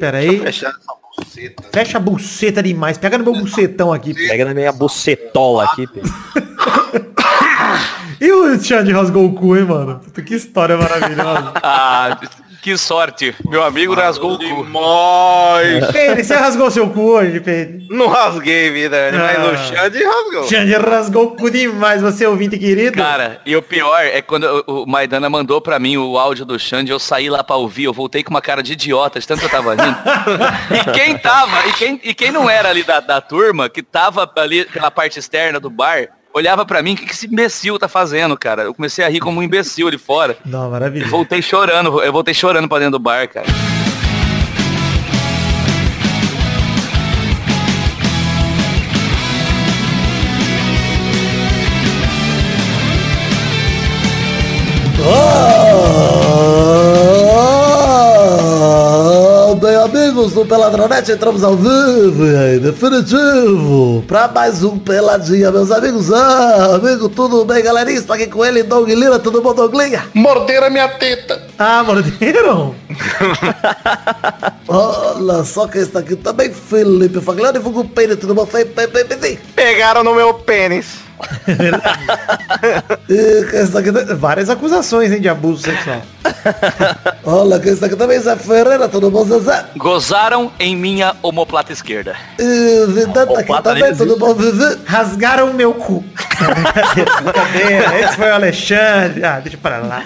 Pera aí. Buceta. Fecha a buceta demais. Pega no meu bucetão aqui. Pega na minha bucetola aqui. E o Xande rasgou o cu, hein, mano? Puta, que história maravilhosa. Ah, que sorte. Meu amigo rasgou o cu. Demais. Pedro, você rasgou seu cu hoje, Pedro? Não rasguei, vida, mas Ah. o Xande rasgou. Xande rasgou o cu demais, você ouvinte querido. Cara, e o pior é quando o o Maidana mandou pra mim o áudio do Xande, eu saí lá pra ouvir, eu voltei com uma cara de idiota, de tanto que eu tava rindo. e quem tava, e quem, e quem não era ali da, da turma, que tava ali pela parte externa do bar, olhava pra mim, o que, que esse imbecil tá fazendo, cara? Eu comecei a rir como um imbecil ali fora. Não, E maravilhoso. voltei chorando, eu voltei chorando pra dentro do bar, cara. Ah, amigos do Peladronete, entramos ao vivo e definitivo pra mais um Peladinha, meus amigos. Ah, amigo, tudo bem, galerinha? Estou aqui com ele, Doug Lira, tudo bom, Douglinha? Morderam a minha teta. Ah, morderam? Olha só quem está aqui também, Felipe Faglione, vulgo Peine, tudo bom? Pegaram no meu pênis. Várias acusações, hein, de abuso sexual. Olha, quem está aqui também, Zé Ferreira, tudo bom, Zezé? Gozaram em minha omoplata esquerda. E Vidanta aqui também, tá tudo bom, Vivi? Rasgaram meu cu. Brincadeira, esse foi o Alexandre. Ah, deixa pra lá.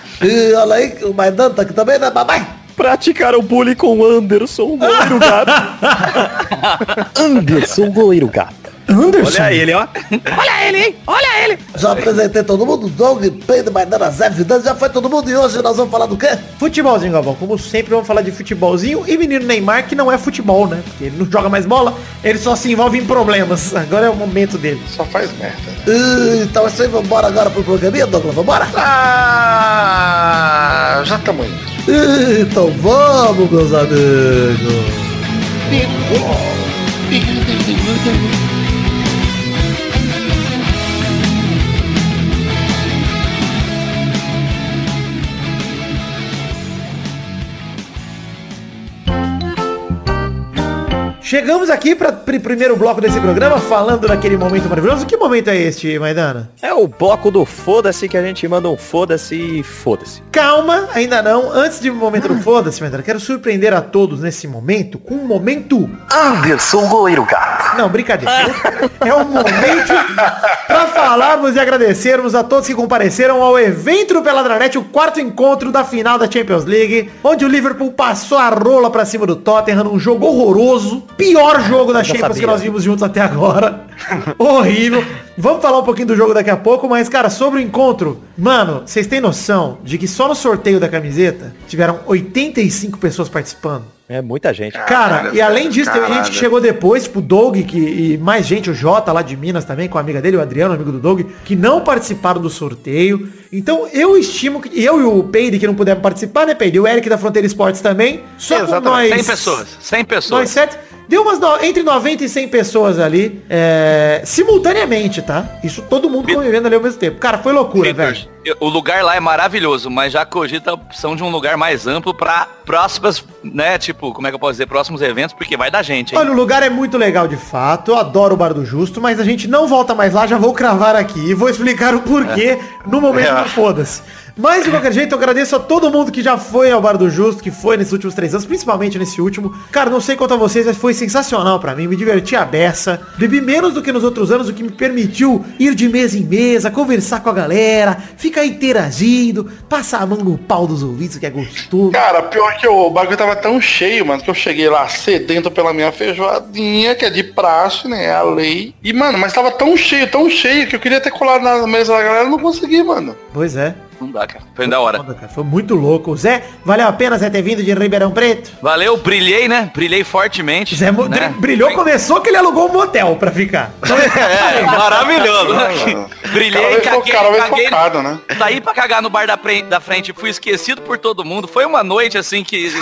Olha aí, o Maidan tá aqui também, né, babai? Praticaram bullying com o Anderson, goleiro gato. Anderson, goleiro gato. Anderson? Olha ele, ó. Olha ele, hein? Olha ele! Já apresentei todo mundo, Doug, Pedro, Maidana, Zé, já foi todo mundo e hoje nós vamos falar do quê? Futebolzinho, Galvão. Como sempre, vamos falar de futebolzinho e menino Neymar, que não é futebol, né? Porque ele não joga mais bola, ele só se envolve em problemas. Agora é o momento dele. Só faz merda. E, então é isso aí, vambora agora pro programinha, Douglas, vambora? Ah, já estamos indo. Então vamos, meus amigos. Chegamos aqui para o primeiro bloco desse programa, falando daquele momento maravilhoso. Que momento é este, Maidana? É o bloco do foda-se que a gente manda um foda-se e foda-se. Calma, ainda não. Antes de momento do foda-se, Maidana, quero surpreender a todos nesse momento com um momento... Anderson, goleiro gato. Não, brincadeira. É um momento para falarmos e agradecermos a todos que compareceram ao evento do Peladranet, o quarto encontro da final da Champions League, onde o Liverpool passou a rola pra cima do Tottenham num jogo horroroso, pior jogo da Champions sabia. que nós vimos juntos até agora. Horrível. Vamos falar um pouquinho do jogo daqui a pouco, mas cara, sobre o encontro, mano, vocês têm noção de que só no sorteio da camiseta tiveram 85 pessoas participando? É muita gente. Cara, Caralho, e além disso, teve gente caralho. que chegou depois, tipo o Doug, que, e mais gente, o Jota lá de Minas também, com a amiga dele, o Adriano, amigo do Doug, que não participaram do sorteio. Então eu estimo que. Eu e o Peide, que não puderam participar, né, Peide? O Eric da Fronteira Esportes também. Só com nós. 100 pessoas, 100 pessoas. Nós sete. Deu umas no- entre 90 e 100 pessoas ali, é, simultaneamente, tá? Isso todo mundo convivendo ali ao mesmo tempo. Cara, foi loucura, Vitor, velho. eu- o lugar lá é maravilhoso, mas já cogita a opção de um lugar mais amplo pra próximas, né, tipo, como é que eu posso dizer, próximos eventos, porque vai da gente, hein? Olha, o lugar é muito legal de fato, eu adoro o Bar do Justo, mas a gente não volta mais lá, já vou cravar aqui e vou explicar o porquê no momento É. foda-se. Mas de qualquer jeito, eu agradeço a todo mundo que já foi ao Bar do Justo, que foi nesses últimos três anos, principalmente nesse último. Cara, não sei quanto a vocês, mas foi sensacional pra mim, me diverti a beça. Bebi menos do que nos outros anos, o que me permitiu ir de mesa em mesa, conversar com a galera, ficar interagindo, passar a mão no pau dos ouvidos, que é gostoso. Cara, pior que o bagulho tava tão cheio, mano, que eu cheguei lá sedento pela minha feijoadinha, que é de praxe, né? É a lei. E, mano, mas tava tão cheio, tão cheio, que eu queria ter colado na mesa da galera, eu não consegui, mano. Pois é. Não dá, cara. Foi da hora. Foda, cara, Foi muito louco. O Zé, valeu a pena Zé ter vindo de Ribeirão Preto? Valeu, brilhei, né? Brilhei fortemente. Zé né? brilhou, começou que ele alugou um motel pra ficar. É, maravilhoso. Brilhei, cara caguei, cara caguei. focado, né? Saí pra cagar no bar da, pre- da frente, fui esquecido por todo mundo. Foi uma noite, assim, que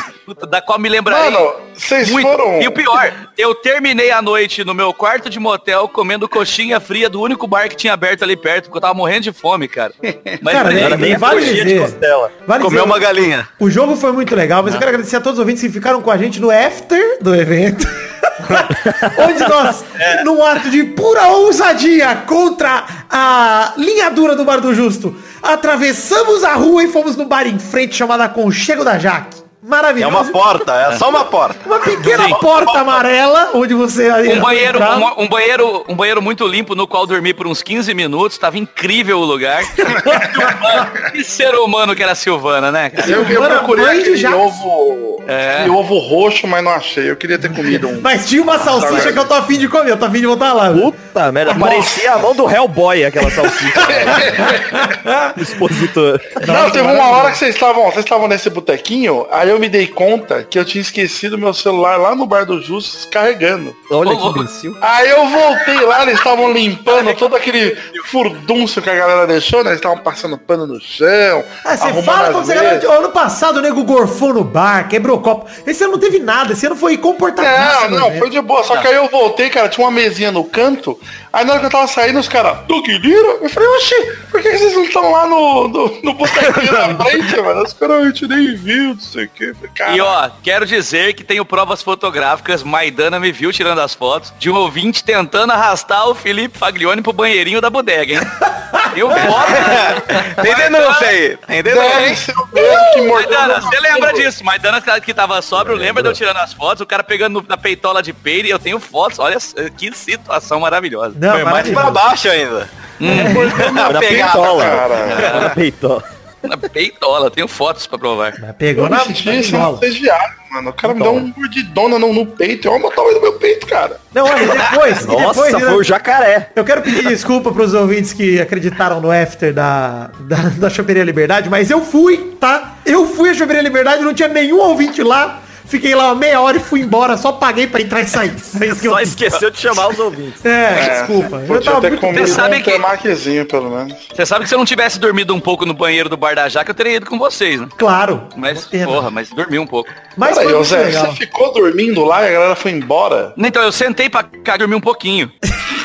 da qual me lembrarei Mano, vocês muito. foram... E o pior, eu terminei a noite no meu quarto de motel comendo coxinha fria do único bar que tinha aberto ali perto, porque eu tava morrendo de fome, cara. Mas Cara, nem- Nem vale dizer. costela. Vale Comeu dizer, uma galinha. O jogo foi muito legal, mas eu quero agradecer a todos os ouvintes que ficaram com a gente no after do evento. Onde nós, num ato de pura ousadia contra a linha dura do Bar do Justo, atravessamos a rua e fomos no bar em frente chamado Aconchego da Jaque. É Maravilhoso. uma porta, é só uma porta. Uma pequena Sim. porta amarela, onde você... Um banheiro, entrava. um, um banheiro, um banheiro muito limpo no qual dormi por uns 15 minutos, tava incrível o lugar. que ser humano que era a Silvana, né? cara? Eu, eu procurei de aquele ovo, É. aquele ovo roxo, mas não achei. Eu queria ter comido um. Mas tinha uma salsicha que eu tô afim de comer, eu tô afim de voltar lá. Puta merda, parecia a mão do Hellboy aquela salsicha. Expositor. Não, teve uma hora que vocês estavam, vocês estavam nesse botequinho, aí eu me dei conta que eu tinha esquecido meu celular lá no bar do Justo descarregando. Olha que imbecil. Aí eu voltei lá, eles estavam limpando todo aquele furdúncio que a galera deixou, né? Eles estavam passando pano no chão. Ah, você fala como você mesas. Ano passado o nego gorfou no bar, quebrou copo. Esse ano não teve nada, esse ano foi comportadíssimo. Não, não, né? foi de boa. Só que aí eu voltei, cara, tinha uma mesinha no canto. Aí na hora que eu tava saindo, os caras, Doug Lira? Eu falei, oxi, por que vocês não estão lá no, no, no botequinho na frente, mano? Os caras, a gente nem viu, não sei o. Eu "Cara, E ó, quero dizer que tenho provas fotográficas, Maidana me viu tirando as fotos, de um ouvinte tentando arrastar o Felipe Faglione pro banheirinho da bodega, hein? O foto. Tem denúncia aí. Tem denúncia. que Maidana, você lembra disso? Maidana que tava sóbrio, lembra de eu tirando as fotos, o cara pegando na peitola de peito e eu tenho fotos, olha que situação maravilhosa. Não, Foi mais pra baixo ainda. Na Na pegada, peitola. cara. Na peitola. Na peitola, tenho fotos pra provar. Mas Pegou na, Eu bola. assediado, mano. O cara me deu um mordidona no, no peito. Olha o tamanho do meu peito, cara. Não, olha, depois, Nossa, depois foi o jacaré. eu quero pedir desculpa pros ouvintes que acreditaram no after da, da, da Choperia Liberdade, mas eu fui, tá? Eu fui à Choperia Liberdade, não tinha nenhum ouvinte lá. Fiquei lá uma meia hora e fui embora, só paguei pra entrar e sair. Eu Só esqueceu de chamar os ouvintes. É, desculpa. Eu Podia tava ter muito comido Você sabe um que- temaquezinho, pelo menos. Você sabe que se eu não tivesse dormido um pouco no banheiro do Bar da Jaca, eu teria ido com vocês, né? claro. Mas, porra, mas dormi um pouco. Mas Peraí, legal. você ficou dormindo lá e a galera foi embora? Então, eu sentei pra cá e dormi um pouquinho.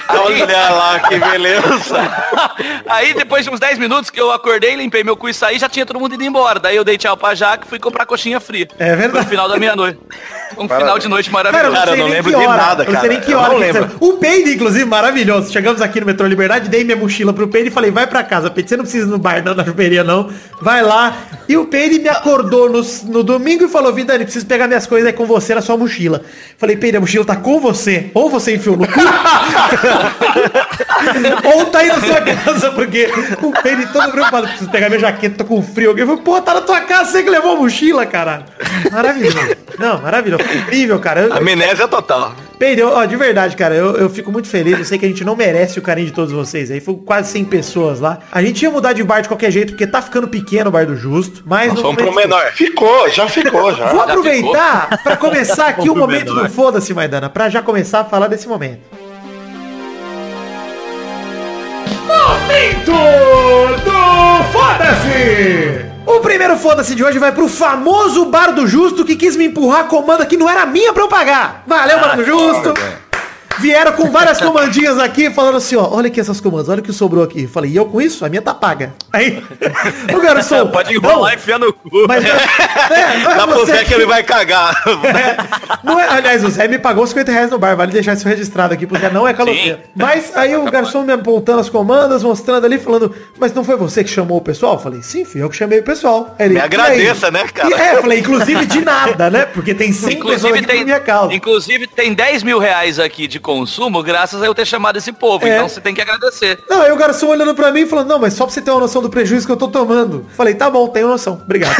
Olha lá, que beleza. Aí, depois de uns 10 minutos que eu acordei, limpei meu cu e saí, já tinha todo mundo ido embora. Daí eu dei tchau pra Jaca e fui comprar coxinha fria. É verdade. No final da minha noite. Um final de noite Cara, eu maravilhoso. não Cara, eu não lembro que de nada, Eu não sei cara. nem que Eu hora. não que lembro. você- O Peide, inclusive, maravilhoso. Chegamos aqui no metrô Liberdade, dei minha mochila pro Peide e falei, vai pra casa, Peide, você não precisa ir no bar, não, na chuperia, não. Vai lá. E o Peide me acordou no, no domingo e falou, Vidani, preciso pegar minhas coisas aí com você na sua mochila. Falei, Peide, a mochila tá com você. Ou você enfiou no cu, ou tá aí na sua casa, porque o Peide todo preocupado, preciso pegar minha jaqueta, tô com frio. Alguém falou, pô, tá na tua casa, você que levou a mochila, caralho. Maravilhoso. Não, maravilhoso. Incrível, cara. Amnésia total. Pedro, ó, de verdade, cara, eu, eu fico muito feliz. Eu sei que a gente não merece o carinho de todos vocês. Aí foi quase 100 pessoas lá. A gente ia mudar de bar de qualquer jeito, porque tá ficando pequeno o bar do Justo. Mas no Vamos pro menor. Ficou, já ficou, já. Vou aproveitar pra começar aqui o momento menor. do Foda-se, Maidana, pra já começar a falar desse momento. Momento do Foda-se! O primeiro Foda-se de hoje vai pro famoso Bar do Justo que quis me empurrar a comanda que não era minha pra eu pagar. Valeu, Bar do Justo! Vieram com várias comandinhas aqui, falando assim, ó, olha aqui essas comandas, olha o que sobrou aqui. Eu Falei, e eu com isso? A minha tá paga. Aí, o garçom... Pode enrolar e enfiar no cu. Mas, é, é, não é Dá pra você ver que ele vai cagar. não é, aliás, o Zé me pagou 50 reais no bar, vale deixar isso registrado aqui, porque não é caloteiro. Mas aí o garçom me apontando as comandas, mostrando ali, falando, mas não foi você que chamou o pessoal? Eu falei, sim, fui eu que chamei o pessoal. Ele, Me agradeça, né, cara? E, é, eu falei, inclusive de nada, né? Porque tem 100 pessoas Inclusive aqui tem, minha causa. inclusive tem 10 mil reais aqui de consumo graças a eu ter chamado esse povo. É. Então você tem que agradecer. Não, aí o garçom olhando pra mim e falando, não, mas só pra você ter uma noção do prejuízo que eu tô tomando. Falei, tá bom, tenho noção, obrigado.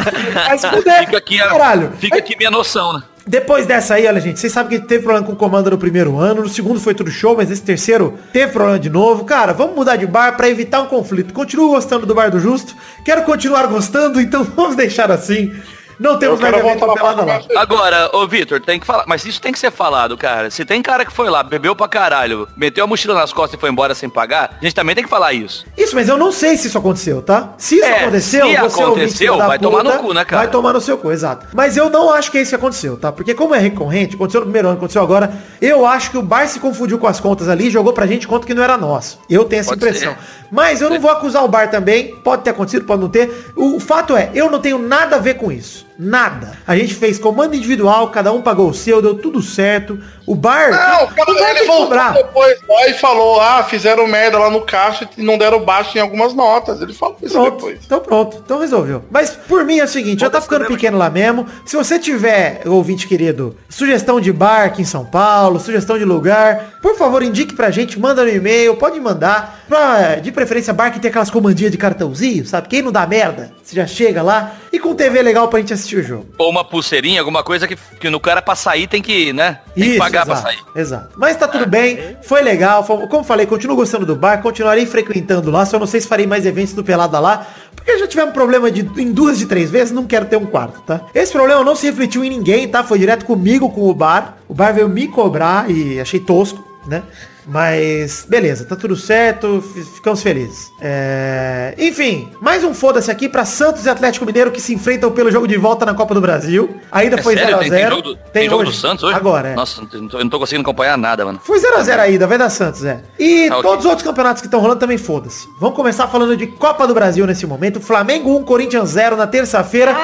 mas se puder, Fica aqui, a, caralho. fica aqui minha noção, né? Depois dessa aí, olha, gente, vocês sabem que teve problema com o comando no primeiro ano, no segundo foi tudo show, mas nesse terceiro teve problema de novo. Cara, vamos mudar de bar pra evitar um conflito. Continuo gostando do Bar do Justo, quero continuar gostando, então vamos deixar assim. Não temos mais evento lá pelada pra lá. Agora, ô Vitor, tem que falar. Mas isso tem que ser falado, cara. Se tem cara que foi lá, bebeu pra caralho, meteu a mochila nas costas e foi embora sem pagar, a gente também tem que falar isso. Isso, mas eu não sei se isso aconteceu, tá? Se isso É, aconteceu, se você aconteceu, vai tomar no cu, né, cara? Vai tomar no seu cu, exato. Mas eu não acho que é isso que aconteceu, tá? Porque como é recorrente, aconteceu no primeiro ano, aconteceu agora, eu acho que o Bar se confundiu com as contas ali e jogou pra gente conta que não era nosso. Eu tenho essa Pode impressão. ser. Mas eu não vou acusar o Bar também, pode ter acontecido, pode não ter. O fato é, eu não tenho nada a ver com isso. Nada. A gente fez comando individual, cada um pagou o seu, deu tudo certo. O Bar... Não, cara, ele voltou cobrar. depois lá e falou, ah, fizeram merda lá no caixa e não deram baixo em algumas notas. Ele falou isso Pronto, depois. então pronto, então resolveu. Mas por mim é o seguinte, já tá ficando pequeno lá mesmo. Se você tiver, ouvinte querido, sugestão de bar aqui em São Paulo, sugestão de lugar, por favor indique pra gente, manda no e-mail, pode mandar. Pra, de preferência bar que tem aquelas comandinhas de cartãozinho, sabe? Quem não dá merda, você já chega lá e com TV legal pra gente assistir o jogo. Ou uma pulseirinha, alguma coisa que, que no cara pra sair tem que, né? Tem que pagar exato, pra sair. Exato. Mas tá tudo bem, foi legal. foi- como falei, continuo gostando do bar, continuarei frequentando lá. Só não sei se farei mais eventos do Pelada lá. Porque já tivemos problema de em duas de três vezes, não quero ter um quarto, tá? Esse problema não se refletiu em ninguém, tá? Foi direto comigo, com o bar. O bar veio me cobrar e achei tosco, né? Mas, beleza, tá tudo certo, fi- ficamos felizes. É... Enfim, mais um foda-se aqui pra Santos e Atlético Mineiro que se enfrentam pelo jogo de volta na Copa do Brasil. Ainda É foi 0x0. sério? Tem, tem jogo, do, tem jogo do Santos hoje? Agora, é. Nossa, eu não tô, eu não tô conseguindo acompanhar nada, mano. Foi 0x0 ainda, vai dar Santos, é. E ok. todos os outros campeonatos que estão rolando também foda-se. Vamos começar falando de Copa do Brasil nesse momento. Flamengo 1, Corinthians 0 na terça-feira.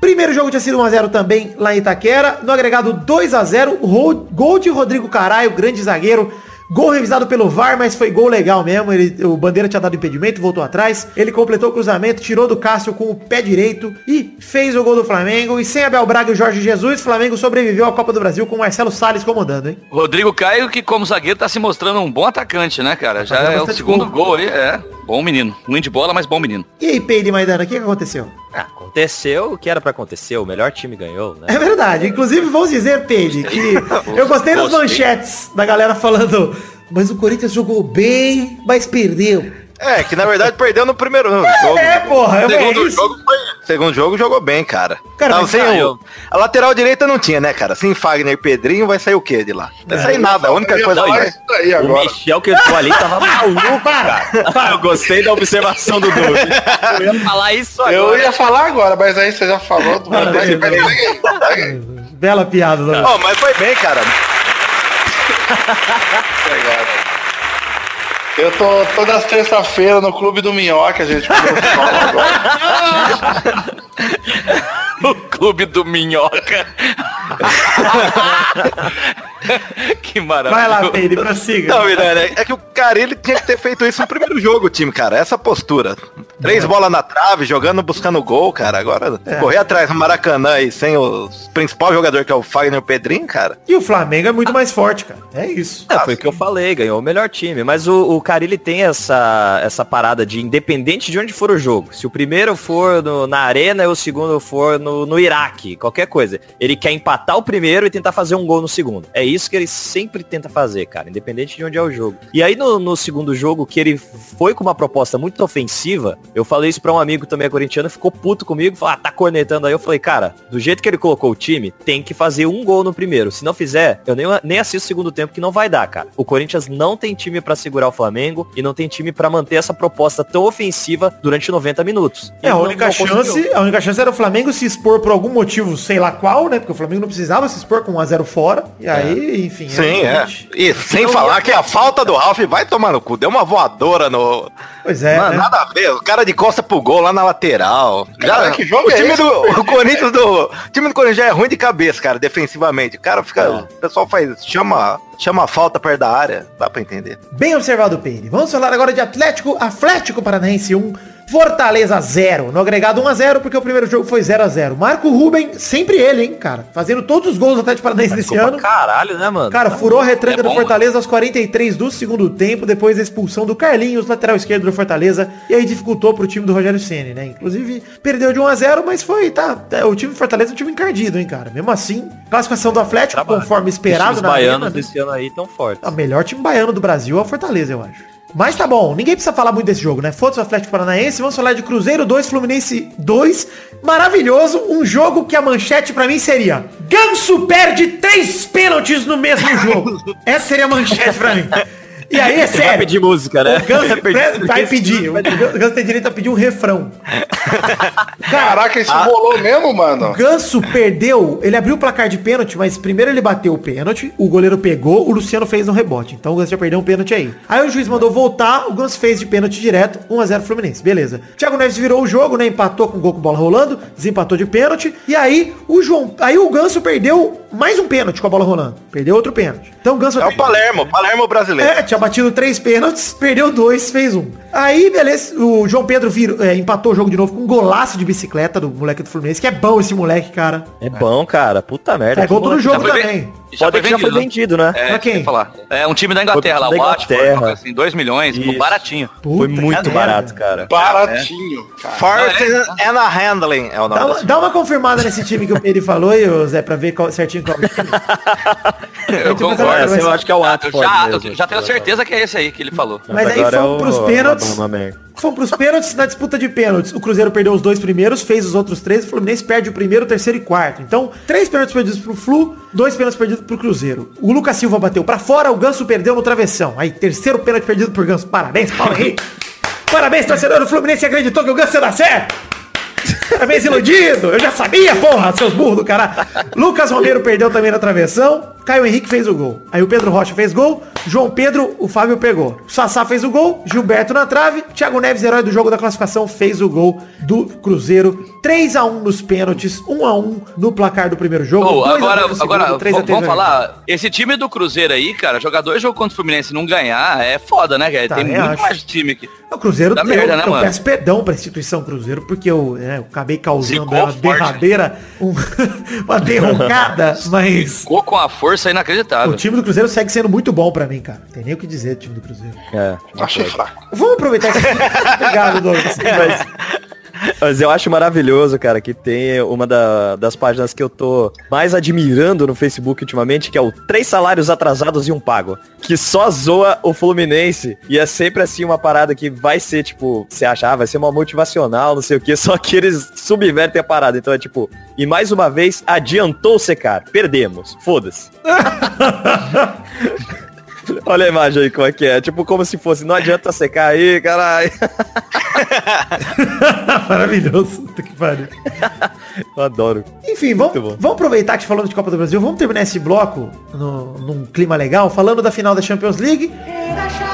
Primeiro jogo tinha sido 1x0 também lá em Itaquera. No agregado 2x0, ro- gol de Rodrigo Caralho, grande zagueiro. Gol revisado pelo VAR, mas foi gol legal mesmo. Ele, o Bandeira tinha dado impedimento, voltou atrás. Ele completou o cruzamento, tirou do Cássio com o pé direito e fez o gol do Flamengo. E sem Abel Braga e o Jorge Jesus, o Flamengo sobreviveu à Copa do Brasil com o Marcelo Salles comandando, hein? Rodrigo Caio, que como zagueiro tá se mostrando um bom atacante, né, cara? Já fazendo é o segundo gol. gol aí, é. Bom menino. Ruim de bola, mas bom menino. E aí, Peide Maidana, o que, que aconteceu? Ah, aconteceu o que era pra acontecer. O melhor time ganhou, né? É verdade. Inclusive, vamos dizer, Peide, que eu gostei das manchetes da galera falando, mas o Corinthians jogou bem, mas perdeu. É, que na verdade perdeu no primeiro jogo. É, porra, é segundo isso. jogo foi. Segundo jogo jogou bem, cara. Cara, Tava sem o, a lateral direita não tinha, né, cara? Sem Fagner e Pedrinho vai sair o quê de lá? Não vai sair nada. A única coisa falar vai. isso daí O agora. Michel que entrou ali tava maluco, cara. Eu gostei da observação do Douglas. Eu ia falar isso agora. Eu ia falar agora, mas aí você já falou. Do... Bela piada, Douglas. Ó, mas foi bem, cara. Sehr geil. Eu tô todas as terça-feiras no Clube do Minhoca, gente. O clube do Minhoca. que maravilha. Vai lá, Peide, prossiga. Não, Miranda, é que o cara ele tinha que ter feito isso no primeiro jogo, o time, cara. Essa postura. Três bolas na trave, jogando, buscando gol, cara. Agora, correr atrás no Maracanã aí sem o principal jogador que é o Fagner e o Pedrinho, cara. E o Flamengo é muito mais forte, cara. É isso. É, foi o que eu falei, ganhou o melhor time. Mas o, o Carilli tem essa, essa parada de independente de onde for o jogo. Se o primeiro for no- na arena e o segundo for no, no Iraque, qualquer coisa. Ele quer empatar o primeiro e tentar fazer um gol no segundo. É isso que ele sempre tenta fazer, cara, independente de onde é o jogo. E aí no, no segundo jogo, que ele foi com uma proposta muito ofensiva, eu falei isso pra um amigo também corintiano, ficou puto comigo, falou, ah, tá cornetando aí. Eu falei, cara, do jeito que ele colocou o time, tem que fazer um gol no primeiro. Se não fizer, eu nem, nem assisto o segundo tempo que não vai dar, cara. O Corinthians não tem time pra segurar o Flamengo e não tem time pra manter essa proposta tão ofensiva durante 90 minutos. É, a Não- única não conseguiu. chance, a única chance era o Flamengo se expor por algum motivo, sei lá qual, né? Porque o Flamengo não precisava se expor com 1 a 0 fora. E aí, enfim. Sim, é. E sem falar que a falta do Ralf vai tomar no cu. Deu uma voadora no. Pois é, Mano, né? nada a ver. O cara de costa pro gol lá na lateral. Cara, que jogo o é time esse, do o Corinthians do time do Corinthians já é ruim de cabeça, cara, defensivamente. O cara fica, É. o pessoal faz chama chama a falta perto da área, dá pra entender. Bem observado, Peire. Vamos falar agora de Atlético, Atlético Paranaense 1, Fortaleza 0. No agregado 1 a 0 porque o primeiro jogo foi 0 a 0 Marco Ruben, sempre ele, hein, cara. Fazendo todos os gols do Atlético Paranaense desse ano. Caralho, né, mano? Cara, furou a retranca é do bom, Fortaleza aos 43 do segundo tempo, depois da expulsão do Carlinhos, lateral esquerdo do Fortaleza, e aí dificultou pro time do Rogério Ceni, né? Inclusive, perdeu de 1 a 0 mas foi, tá, tá, o time do Fortaleza é um time encardido, hein, cara. Mesmo assim, classificação do Atlético, Trabalho. conforme Os esperado na baianos arena, né? desse ano aí tão fortes. O melhor time baiano do Brasil é o Fortaleza, eu acho. Mas tá bom, ninguém precisa falar muito desse jogo, né? Foda-se o Atlético Paranaense, vamos falar de Cruzeiro 2, Fluminense 2. Maravilhoso, um jogo que a manchete pra mim seria Ganso perde três pênaltis no mesmo jogo. Essa seria a manchete pra mim. E aí, é Você vai sério. pedir música, né? O Ganso Vai pedir- vai pedir. O Ganso tem direito a pedir um refrão. Caraca, isso rolou mesmo, O mano? Ganso perdeu, ele abriu o placar de pênalti, mas primeiro ele bateu o pênalti, o goleiro pegou, o Luciano fez no rebote. Então o Ganso já perdeu um pênalti aí. Aí o juiz mandou voltar, o Ganso fez de pênalti direto, 1x0 Fluminense. Beleza. Thiago Neves virou o jogo, né? Empatou com o gol com bola rolando, desempatou de pênalti. E aí o João. Aí o Ganso perdeu mais um pênalti com a bola rolando. Perdeu outro pênalti. Então o Ganso É o Palermo, Palermo brasileiro. é, tinha batido três pênaltis, perdeu dois, fez um. Aí, beleza, o João Pedro virou, é, empatou o jogo de novo com um golaço de bicicleta do moleque do Fluminense, que é bom esse moleque, cara. É bom, cara. Puta merda. É gol todo jogo Já foi também. bem- Pode que já foi né? vendido, né? É, Pra quem? Falar. É um time da Inglaterra lá, Foi o Watford, assim, 2 milhões, baratinho. Foi Puta, muito que barato, cara. Baratinho. Farting Não, and a Handling é o nome Dá uma, dá uma confirmada nesse time que o Pedro falou, aí, ô Zé, pra ver qual, certinho qual é o time. Eu concordo. Essa eu acho que é o Eu Watford já, mesmo. eu já tenho certeza que é esse aí que ele falou. Mas aí agora fomos é pros pênaltis. Fomos pros pênaltis, na disputa de pênaltis. O Cruzeiro perdeu os dois primeiros, fez os outros três. O Fluminense perde o primeiro, o terceiro e quarto. Então, três pênaltis perdidos pro Flu, dois pênaltis perdidos pro Cruzeiro. O Lucas Silva bateu pra fora, o Ganso perdeu no travessão. Aí, terceiro pênalti perdido por Ganso. Parabéns, Paulo Henrique. Parabéns, torcedor do Fluminense, acreditou que o Ganso ia dar certo. Parabéns, iludido. Eu já sabia, porra, seus burros do caralho. Lucas Romero perdeu também na travessão. Caio Henrique fez o gol. Aí o Pedro Rocha fez gol. João Pedro, o Fábio pegou. Sassá fez o gol. Gilberto na trave. Thiago Neves, herói do jogo da classificação, fez o gol do Cruzeiro. 3x1 nos pênaltis. 1x1 no placar do primeiro jogo. Ô, 2 a 0 agora, segundo, agora 3 a vamos 3 falar, esse time do Cruzeiro aí, cara, jogar dois jogos contra o Fluminense e não ganhar é foda, né, cara? Tem Também muito acho. mais time aqui. O Cruzeiro, eu, merda, né, eu mano? peço perdão pra instituição Cruzeiro, porque eu, né, eu acabei causando Zicou uma forte, derradeira, um- uma derrocada, mas Ficou com a força inacreditável. o time do Cruzeiro segue sendo muito bom pra mim, cara. Tem nem o que dizer do time do Cruzeiro. É. Achei fraco. Vamos aproveitar esse... Obrigado, Douglas. Mas eu acho maravilhoso, cara, que tem uma da- das páginas que eu tô mais admirando no Facebook ultimamente, que é o Três Salários Atrasados e um Pago. Que só zoa o Fluminense. E é sempre assim uma parada que vai ser, tipo, você acha, ah, vai ser uma motivacional, não sei o que, só que eles subvertem a parada. Então é tipo, e mais uma vez, adiantou secar. Perdemos. Foda-se. Olha a imagem aí como é que é. Tipo, como se fosse, não adianta secar aí, caralho. Maravilhoso. Puta que pariu. Eu adoro. Enfim, vamos, vamos aproveitar que te falando de Copa do Brasil. Vamos terminar esse bloco no- num clima legal, falando da final da Champions League. Era Champions,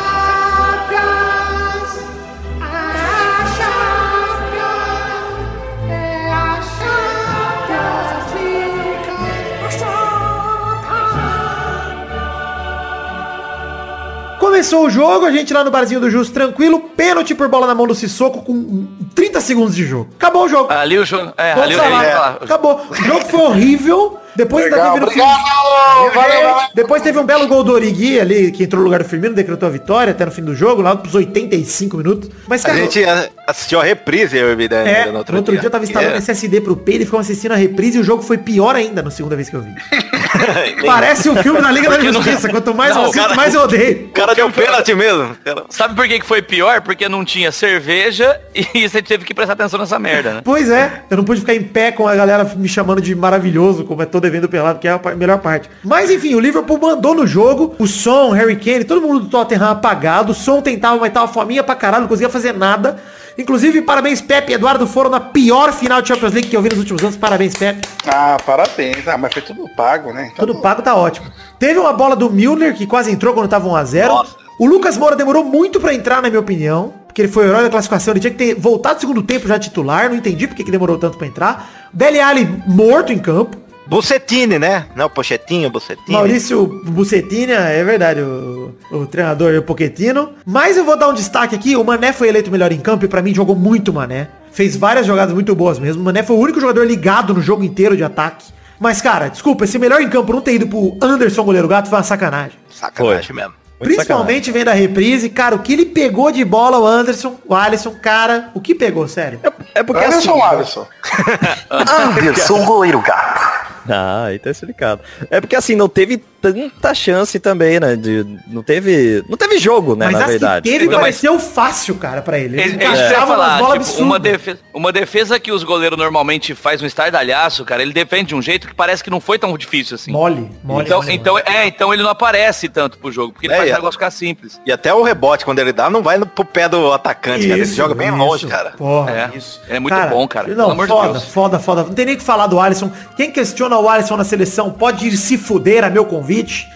Começou o jogo, a gente lá no barzinho do Justo tranquilo, pênalti por bola na mão do Sissoko com 30 segundos de jogo. Acabou o jogo. Ali o jogo. É, Vamos ali falar. é, Acabou. O jogo foi horrível. Depois ainda Legal, teve no obrigado! fim- Valeu. Depois teve um belo gol do Origui ali, que entrou no lugar do Firmino, decretou a vitória até no fim do jogo, lá pros 85 minutos. Mas, A cara, gente a- assistiu a reprise, eu e o Vidani, é, no no outro, dia. eu tava instalando É. SSD pro P, ele ficou assistindo a reprise e o jogo foi pior ainda na segunda vez que eu vi. Parece o filme da Liga da Justiça. Quanto mais eu Não, assisto, cara- mais eu odeio. O cara deu pênalti mesmo. Sabe por que que foi pior? Porque não tinha cerveja e você teve que prestar atenção nessa merda, né? Pois é, eu não pude ficar em pé com a galera me chamando de maravilhoso, como é tô devendo pelado, que é a melhor parte. Mas enfim, o Liverpool mandou no jogo, o Son, Harry Kane, todo mundo do Tottenham apagado, o Son tentava, mas tava fominha pra caralho, não conseguia fazer nada. Inclusive, parabéns Pepe e Eduardo foram na pior final de Champions League que eu vi nos últimos anos. Parabéns, Pepe. Ah, parabéns. Ah, mas foi tudo pago, né? Então, Tudo pago tá ótimo. Teve uma bola do Milner que quase entrou quando tava 1x0. Nossa. O Lucas Moura demorou muito pra entrar, na minha opinião. Porque ele foi o herói da classificação. Ele tinha que ter voltado no segundo tempo já titular. Não entendi porque que demorou tanto pra entrar. Dele Alli morto em campo. Bucetini, né? Não, Pochetinho, Bucetini. Maurício Bucetina, é verdade, o, o treinador o Pochettino. Mas eu vou dar um destaque aqui. O Mané foi eleito melhor em campo e pra mim jogou muito Mané. Fez várias jogadas muito boas mesmo. O Mané foi o único jogador ligado no jogo inteiro de ataque. Mas, cara, desculpa, esse melhor em campo não ter ido pro Anderson Goleiro Gato foi uma sacanagem. Sacanagem mesmo. Muito Principalmente vendo a reprise, cara, o que ele pegou de bola, o Anderson, o Alisson, cara, o que pegou, sério? É porque Anderson assim, Alisson. Anderson Goleiro Gato. Ah, aí tá explicado. É porque assim, não teve tanta chance também, né? De, não teve. Não teve jogo, né? Mas na as verdade. que teve mas- pareceu fácil, cara, pra ele. Ele, Ele ele encaixava umas falar, bolas tipo, uma, defesa, uma defesa que os goleiros normalmente faz um estardalhaço, cara, ele defende de um jeito que parece que não foi tão difícil assim. Mole, mole. então, mole, então, é, então ele não aparece tanto pro jogo, porque ele É, faz é. o negócio ficar simples. E até o rebote, quando ele dá, não vai no- pro pé do atacante, cara. Ele Isso, joga bem isso. longe, cara. Porra, É. isso. Ele é muito bom, cara. Não, Pelo amor de foda, Deus. foda, foda. Não tem nem o que falar do Alisson. Quem questiona o Alisson na seleção pode ir se fuder a meu convite.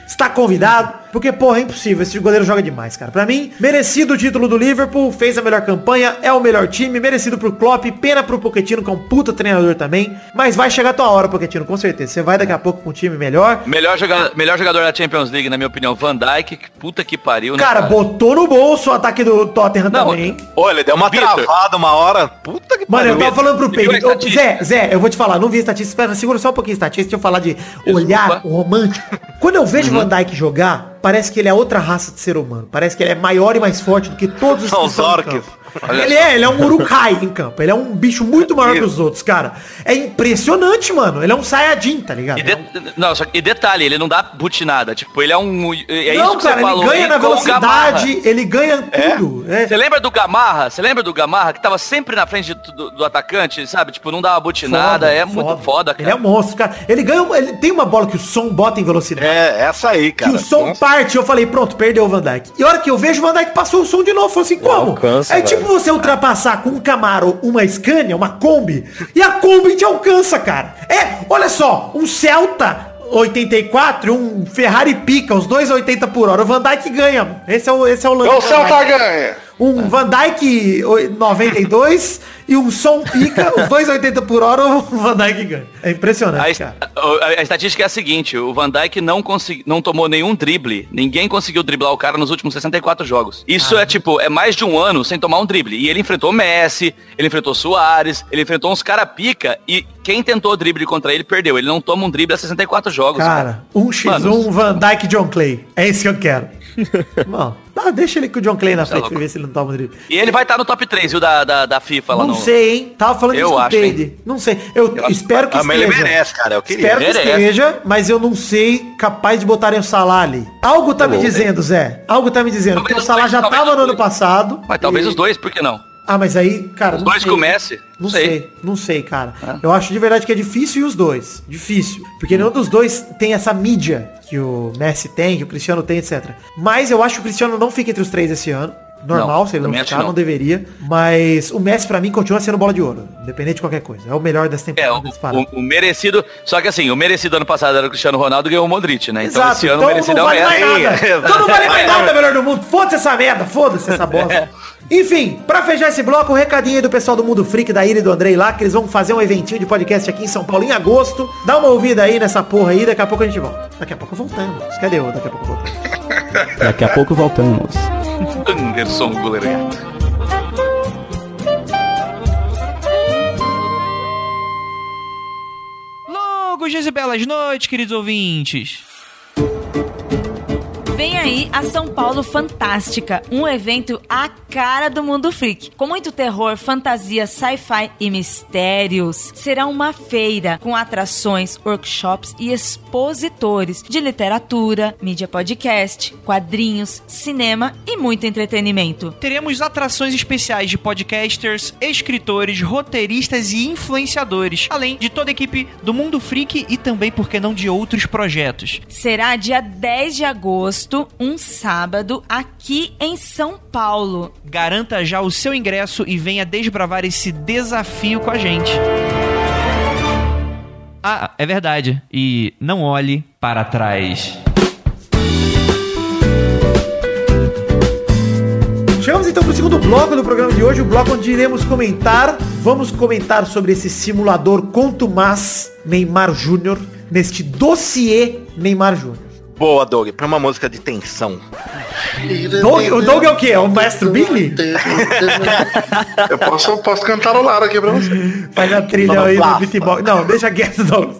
Está convidado. Porque, porra, é impossível. Esse goleiro joga demais, cara. Pra mim, merecido o título do Liverpool. Fez a melhor campanha. É o melhor time. Merecido pro Klopp. Pena pro Pochettino, que é um puta treinador também. Mas vai chegar a tua hora, Pochettino, com certeza. Você vai daqui a pouco com um time melhor. Melhor, joga, melhor jogador da Champions League, na minha opinião, Van Dijk, que puta que pariu, né, Cara, botou no bolso o ataque do Tottenham Não, também, hein? Ele deu uma Vitor. travada uma hora. Puta que Mano, eu pariu. tava falando pro Pedro. Ô? Zé, Zé, eu vou te falar, não vi estatística. Espera, segura só um pouquinho estatística. Deixa eu falar de olhar o romântico. Quando eu vejo Uhum. o Van Dijk jogar, parece que ele é outra raça de ser humano. Parece que ele é maior e mais forte do que todos os São os estão Ele é, ele é um urukai em campo. Ele é um bicho muito maior que os outros, cara. É impressionante, mano. Ele é um Saiyajin, tá ligado? E, de- não, só, e detalhe, ele não dá butinada. Tipo, ele é um. É isso não, que cara, você falou. ele ganha na o Gamarra. velocidade, ele ganha tudo. É. Você lembra do Gamarra? Você lembra do Gamarra que tava sempre na frente do, do- do atacante, sabe? Tipo, não dava butinada. é muito foda, cara. Ele é um monstro, cara. Ele ganha. um- Ele tem uma bola que o som bota em velocidade. É, essa aí, cara. que o som Nossa. parte, eu falei, pronto, perdeu o Van Dijk. E a hora que eu vejo o Van Dijk passou o som de novo, falei assim, como? alcança, é velho. Você ultrapassar com um Camaro uma Scania, uma Kombi, e a Kombi te alcança, cara. É, olha só, um Celta 84 e um Ferrari pica, os dois a 80 por hora. O Van Dijk ganha. Esse é o, esse é o lance. O do Van Celta ganha. Um Van oi- 92 e um som pica, os dois a 80 por hora, o Van Dijk ganha. É A, impressionante, cara. a- a estatística é a seguinte, o Van Dijk não, consegui, não tomou nenhum drible. Ninguém conseguiu driblar o cara nos últimos 64 jogos. Isso é tipo, é mais de um ano sem tomar um drible. E ele enfrentou Messi, ele enfrentou Soares, ele enfrentou uns cara pica e quem tentou drible contra ele perdeu. Ele não toma um drible há 64 jogos. Cara, um x1 Mano, Van Dyke John Clay. É isso que eu quero. Bom, tá, deixa ele com o John Clay na frente louco. pra ver se ele não toma drible. E ele vai estar no top 3, viu, da, da, da FIFA lá Não no... sei, hein? Tava falando Eu acho. Não sei. Eu, espero que Ah, mas ele merece, cara. Eu queria. Espero que Merece. esteja, mas eu não sei capaz de botarem o Salah ali. Algo tá me dizendo, Zé. Algo tá me dizendo. Talvez Porque o Salah já talvez tava no ano passado. Mas talvez e- os dois, por que não? Ah, mas aí, cara. Os dois sei. com o Messi? Não Sei. sei. não sei, cara. Eu acho de verdade que é difícil e os dois. Difícil. Porque nenhum dos dois tem essa mídia que o Messi tem, que o Cristiano tem, etc. Mas eu acho que o Cristiano não fica entre os três esse ano. Normal, Não, se ele não ficar, não. não. deveria. Mas o Messi, pra mim, continua sendo bola de ouro. Independente de qualquer coisa. É o melhor dessa É, temporada. o, disparado. o- o merecido. Só que assim, o merecido ano passado era o Cristiano Ronaldo e ganhou o Modric, né? Então Exato, esse ano então o merecido não vale é o mais Messi. Então não vale mais nada, melhor do mundo. Foda-se essa merda, foda-se essa bosta. Enfim, pra fechar esse bloco, um recadinho aí do pessoal do Mundo Freak, da Ira e do Andrei lá, que eles vão fazer um eventinho de podcast aqui em São Paulo em agosto. Dá uma ouvida aí nessa porra aí, daqui a pouco a gente volta. Daqui a pouco voltamos. Cadê o daqui a pouco voltamos? Daqui a pouco voltamos. Anderson Goleirato. Longos dias e belas noites, queridos ouvintes. Vem aí a São Paulo Fantástica, um evento à cara do mundo freak, com muito terror, fantasia, sci-fi e mistérios. Será uma feira com atrações, workshops e expositores de literatura, mídia podcast, quadrinhos, cinema e muito entretenimento. Teremos atrações especiais de podcasters, escritores, roteiristas e influenciadores, além de toda a equipe do Mundo Freak e também, por que não, de outros projetos. Será dia 10 de agosto, um sábado, aqui em São Paulo. Garanta já o seu ingresso e venha desbravar esse desafio com a gente. Ah, é verdade. E não olhe para trás. Chegamos então pro segundo bloco do programa de hoje, o bloco onde iremos comentar, vamos comentar sobre esse simulador contumaz Neymar Júnior, neste dossiê Neymar Júnior. Boa, Doug. Pra uma música de tensão. Doug, o Doug é o quê? É o Maestro Billy? Eu posso, posso cantarolar aqui pra você. Faz a trilha aí do beatbox. Não, deixa quieto, Douglas.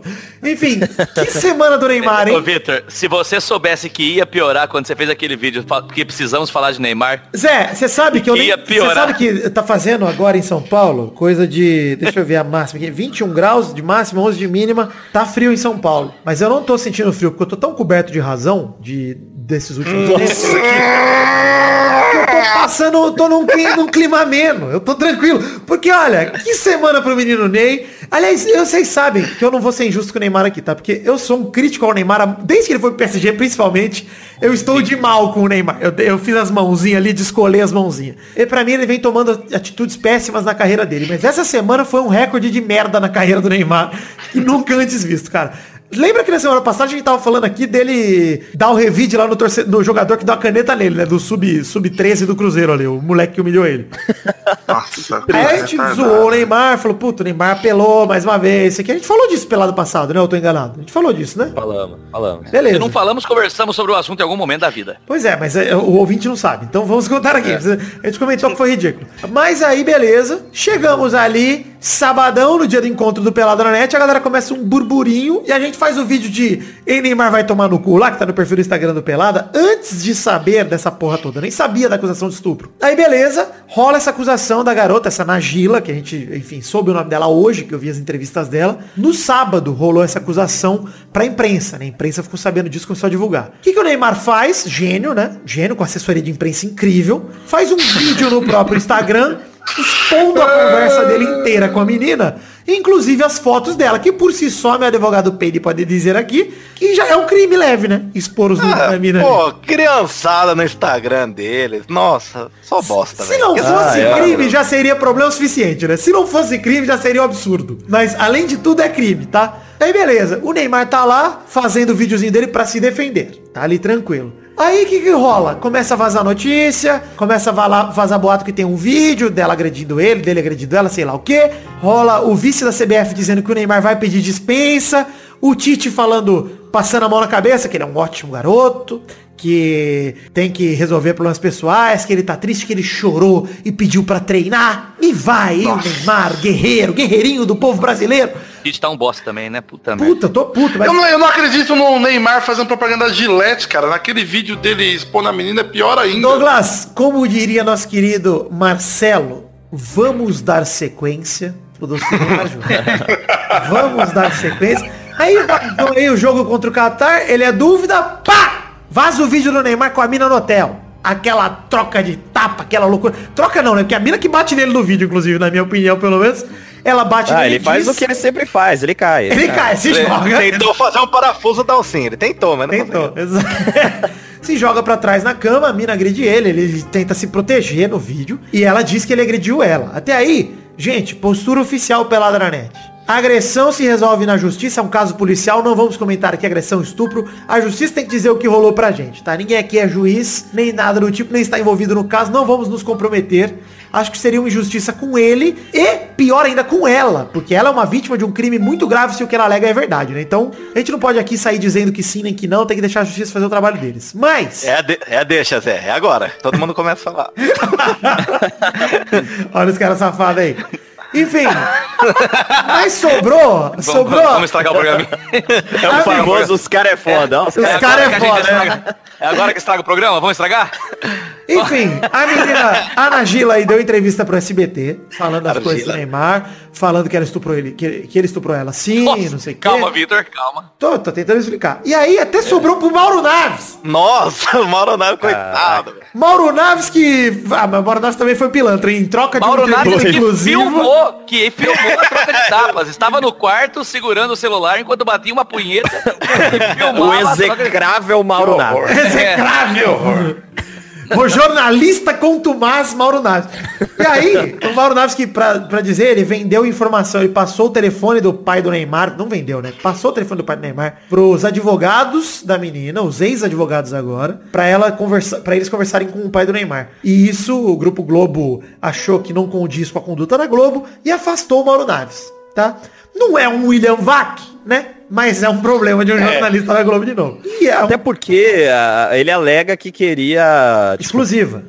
Enfim, que semana do Neymar, Ô, hein? Vitor, se você soubesse que ia piorar quando você fez aquele vídeo, fa- que precisamos falar de Neymar, Zé, você sabe que eu nem, Ia Você piorar. sabe que tá fazendo agora em São Paulo coisa de, deixa eu ver a máxima aqui, 21 graus de máxima, 11 de mínima. Tá frio em São Paulo, mas eu não tô sentindo frio porque eu tô tão coberto de razão de desses últimos tempos. que eu tô passando, eu tô num, cli- num clima ameno, eu tô tranquilo. Porque olha, que semana pro menino Ney. Aliás, eu, vocês sabem que eu não vou ser injusto com o Neymar aqui, tá? Porque eu sou um crítico ao Neymar, desde que ele foi pro PSG, principalmente, eu estou de mal com o Neymar. Eu, eu fiz as mãozinhas ali, descolei as mãozinhas. E pra mim ele vem tomando atitudes péssimas na carreira dele. Mas essa semana foi um recorde de merda na carreira do Neymar, que nunca antes visto, cara. Lembra que na semana passada a gente tava falando aqui dele dar o revide lá no, torce... no jogador que deu a caneta nele, né? Do sub-13 sub 13 do Cruzeiro ali, o moleque que humilhou ele. Nossa, Aí a gente zoou o Neymar, falou, puto, o Neymar apelou mais uma vez. Isso aqui a gente falou disso pelado passado, né? Eu tô enganado. A gente falou disso, né? Falamos, falamos. Beleza. se não falamos, conversamos sobre o assunto em algum momento da vida. Pois é, mas é, o ouvinte não sabe. Então vamos contar aqui. A gente comentou que foi ridículo. Mas aí, beleza. Chegamos ali, sabadão, no dia do encontro do Pelado na Net. A galera começa um burburinho e a gente faz o vídeo de Ei Neymar vai tomar no cu lá, que tá no perfil do Instagram do Pelada, antes de saber dessa porra toda. Nem sabia da acusação de estupro. Aí, beleza. Rola essa acusação da garota, essa Nagila, que a gente, enfim, soube o nome dela hoje, que eu vi as entrevistas dela. No sábado rolou essa acusação pra imprensa, né? A imprensa ficou sabendo disso começou a divulgar. O que, que o Neymar faz? Gênio, né? Gênio, com assessoria de imprensa incrível. Faz um vídeo no próprio Instagram, expondo a conversa dele inteira com a menina, inclusive as fotos dela, que por si só, meu advogado Peide pode dizer aqui, que já é um crime leve, né? Expor os nudes da menina. ali. Pô, criançada no Instagram deles. Nossa, só bosta, Se velho. não fosse é, crime, já seria problema suficiente, né? Se não fosse crime, já seria um absurdo. Mas, além de tudo, é crime, tá? Aí, beleza. O Neymar tá lá, fazendo o videozinho dele pra se defender. Tá ali tranquilo. Aí, o que que rola? Começa a vazar notícia, começa a valar- vazar boato que tem um vídeo dela agredindo ele, dele agredindo ela, sei lá o quê. Rola o vice da CBF dizendo que o Neymar vai pedir dispensa. O Tite falando, passando a mão na cabeça, que ele é um ótimo garoto, que tem que resolver problemas pessoais, que ele tá triste, que ele chorou e pediu pra treinar. E vai, e o Neymar, guerreiro, guerreirinho do povo brasileiro. A gente tá um bosta também, né? Puta merda. Puta, eu tô puto, mas... Eu não, eu não acredito no Neymar fazendo propaganda de Gillette, cara. Naquele vídeo dele expondo a menina é pior ainda. Douglas, como diria nosso querido Marcelo, vamos dar sequência. O vamos dar sequência. Aí, aí o jogo contra o Qatar, ele é dúvida, pá! Vaza o vídeo do Neymar com a mina no hotel. Aquela troca de tapa, aquela loucura. Troca não, né? Porque a mina que bate nele no vídeo, inclusive, na minha opinião, pelo menos, ela bate Ah, nele ele faz diz- o que ele sempre faz, ele cai. Ele cai, se joga. Tentou fazer um parafuso da alcinha. Ele tentou, mas não Tentou, exato. se joga pra trás na cama, a mina agride ele, ele tenta se proteger no vídeo e ela diz que ele agrediu ela. Até aí, gente, postura oficial pelada na net. A agressão se resolve na justiça, é um caso policial, não vamos comentar aqui agressão, estupro. A justiça tem que dizer o que rolou pra gente, tá? Ninguém aqui é juiz, nem nada do tipo, nem está envolvido no caso, não vamos nos comprometer. Acho que seria uma injustiça com ele e pior ainda com ela, porque ela é uma vítima de um crime muito grave se o que ela alega é verdade, né? Então, a gente não pode aqui sair dizendo que sim nem que não, tem que deixar a justiça fazer o trabalho deles. Mas, É a, de- é a deixa, Zé. É agora. Todo mundo começa a falar. olha os caras safados aí. Enfim, mas sobrou, Vamos, sobrou. vamos estragar o programa. É o famoso, os caras é foda. os cara- caras é que a gente foda, né? É agora que estraga o programa? Vamos estragar? Enfim, a menina, a Nagila aí deu entrevista pro SBT, falando das Nagila. coisas do Neymar, falando que ela estuprou ele, que, que ele estuprou ela sim, Nossa, não sei o quê. calma, Vitor, calma. Tô, tô tentando explicar. E aí até sobrou pro Mauro Naves. Nossa, o Mauro Naves, coitado. velho. Mauro Naves que... Ah, mas Mauro Naves também foi pilantra, hein? em troca de Mauro um Naves que filmou, que filmou a troca de tapas. Estava no quarto segurando o celular enquanto batia uma punheta. O de- execrável Mauro Naves. Execrável. O jornalista contumaz Mauro Naves. E aí, o Mauro Naves, que pra, pra dizer, ele vendeu informação, ele passou o telefone do pai do Neymar, não vendeu, né? Passou o telefone do pai do Neymar pros advogados da menina, os ex-advogados agora, pra ela conversar, para eles conversarem com o pai do Neymar. E isso o Grupo Globo achou que não condiz com a conduta da Globo e afastou o Mauro Naves, tá? Não é um William Vac, né? Mas é um problema de um jornalista da Globo de novo. E é Até porque ah, ele alega que queria. tipo, exclusiva.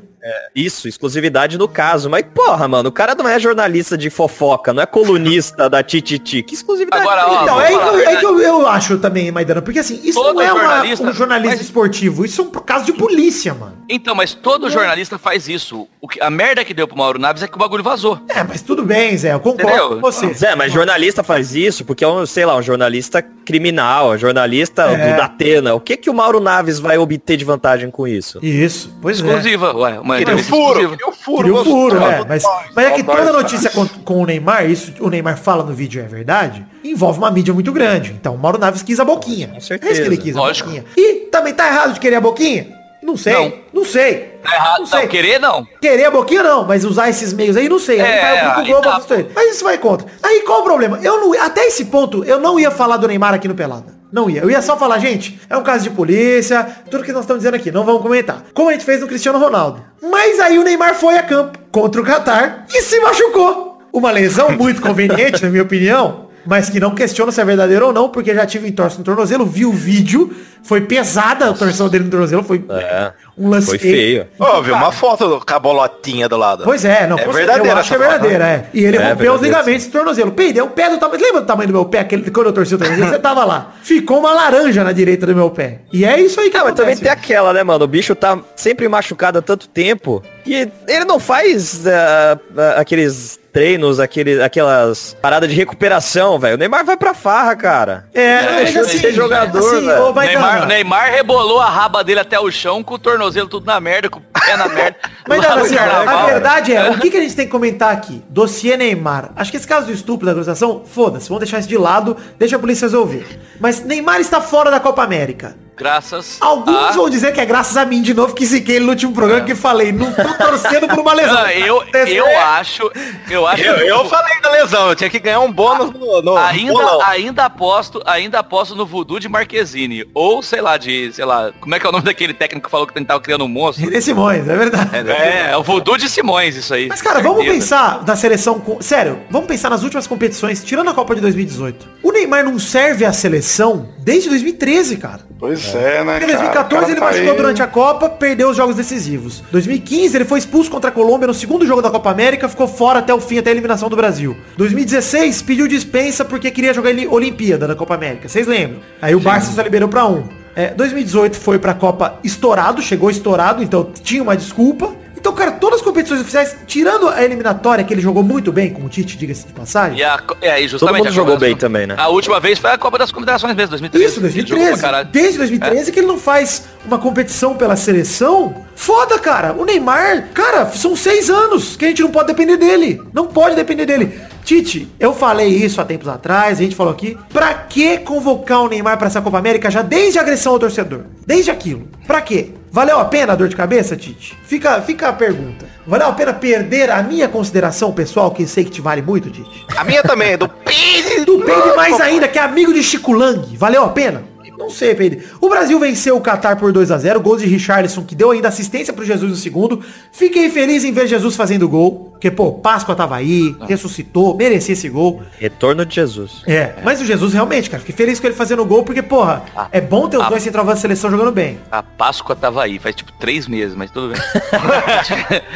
Isso, exclusividade no caso. Mas, porra, mano, o cara não é jornalista de fofoca, não é colunista da Tititi. Que exclusividade Agora, ó, Então, é, aí falar eu- é que eu, eu acho também, Maidana, porque assim, isso Todo não é uma- jornalista- um jornalismo mas- esportivo, isso é um caso de polícia, mano. Então, mas todo jornalista faz isso. O que, a merda que deu pro Mauro Naves é que o bagulho vazou. É, mas tudo bem, Zé, eu concordo Entendeu? com você. Zé, mas jornalista faz isso porque é um, sei lá, um jornalista criminal, um jornalista É. do Datena. O que que o Mauro Naves vai obter de vantagem com isso? Isso, pois é. Exclusiva, ué. Uma Queria o entrevista furo, o furo. Queria o gostoso. furo, é. Mas, mas é que toda notícia com, com o Neymar, isso o Neymar fala no vídeo é verdade, envolve uma mídia muito grande. Então o Mauro Naves quis a boquinha. Com É certeza. isso que ele quis, Lógico. a boquinha. E também tá errado de querer a boquinha? Não sei. Não. Não, sei. Tá errado, Não sei. não. Querer, não. Querer a boquinha não, mas usar esses meios aí, não sei. Aí É, vai o aí Globo tá. Mas isso vai contra. Aí qual o problema? Eu não, até esse ponto, eu não ia falar do Neymar aqui no Pelada. Não ia. Eu ia só falar, gente, é um caso de polícia, tudo que nós estamos dizendo aqui, não vamos comentar. Como a gente fez no Cristiano Ronaldo. Mas aí o Neymar foi a campo contra o Qatar e se machucou. Uma lesão muito conveniente, na minha opinião, mas que não questiono se é verdadeiro ou não, porque já tive entorse no tornozelo, vi o vídeo, foi pesada a torção dele no tornozelo, foi É, um lance foi feio. Ó, viu uma foto do- com a bolotinha do lado. Pois é, não, É verdadeira eu acho que é foto, verdadeira, é. E ele É rompeu os ligamentos do tornozelo. Peidei o pé do tamanho. Lembra do tamanho do meu pé? Aquele, quando eu torci o tornozelo, você tava lá. Ficou uma laranja na direita do meu pé. E é isso aí que Ah, mas também acontece. tem aquela, né, mano? O bicho tá sempre machucado há tanto tempo. E ele não faz ah, ah, aqueles treinos, aquele, aquelas paradas de recuperação, velho. O Neymar vai pra farra, cara. É, Não mas deixou de ser jogador, velho. ô, Maidana, Neymar, Neymar rebolou a raba dele até o chão com o tornozelo tudo na merda, com o pé na merda. Mas não, assim, carnaval. a verdade é, o que, que a gente tem que comentar aqui? Dossiê Neymar. Acho que esse caso do estupro da acusação, foda-se, vamos deixar isso de lado, deixa a polícia resolver. Mas Neymar está fora da Copa América. Graças Alguns a... vão dizer que é graças a mim de novo que ziquei ele no último programa que falei, não tô torcendo por uma lesão. Não, eu, eu acho, eu acho Eu, eu falei da lesão, eu tinha que ganhar um bônus no, no Ainda, bolão. ainda aposto, ainda aposto no voodoo de Marquezine. Ou, sei lá, de, sei lá, como é que é o nome daquele técnico que falou que tava criando um monstro? René Simões, é verdade. É, é o voodoo de Simões, isso aí. Mas, cara, vamos Certeza. pensar na seleção. com- Sério, vamos pensar nas últimas competições, tirando a Copa de 2018. O Neymar não serve à seleção desde 2013, cara. Pois é, né, Em cara? 2014 O ele cara tá machucou aí- durante a Copa, perdeu os jogos decisivos. 2015 ele foi expulso contra a Colômbia no segundo jogo da Copa América, ficou fora até o fim, até a eliminação do Brasil. 2016 pediu dispensa porque queria jogar ele- Olimpíada da Copa América. Vocês lembram? Aí o Barça só liberou pra um. É, 2018 foi pra Copa estourado, chegou estourado, então tinha uma desculpa. Então, cara, todas as competições oficiais, tirando a eliminatória, que ele jogou muito bem com o Tite, diga-se de passagem. E a, é, e Todo justamente mundo a jogou bem também, né? A última vez foi a Copa das Confederações mesmo, 2013. Isso, Ele jogou pra 2013. caralho. Desde 2013 que ele não faz uma competição pela seleção. Foda, cara. O Neymar, cara, são seis anos que a gente não pode depender dele. Não pode depender dele. Tite, eu falei isso há tempos atrás, a gente falou aqui. Pra que convocar o Neymar pra essa Copa América já desde a agressão ao torcedor? Desde aquilo. Pra quê? Valeu a pena a dor de cabeça, Tite? Fica, fica a pergunta. Valeu a pena perder a minha consideração pessoal, que sei que te vale muito, Tite? A minha também, do Pires. Do Peide mais ainda, que é amigo de Chico Lang. Valeu a pena? Não sei, Peide. O Brasil venceu o Qatar por 2 a 0 gols de Richarlison, que deu ainda assistência pro Jesus no segundo. Fiquei feliz em ver Jesus fazendo gol. Porque, pô, Páscoa tava aí, ressuscitou, merecia esse gol. Retorno de Jesus. É, mas o Jesus realmente, cara, fiquei feliz com ele fazendo gol, porque, porra, é bom ter os Ah. dois centroavantes da seleção jogando bem. A Páscoa tava aí, faz tipo três meses, mas tudo bem.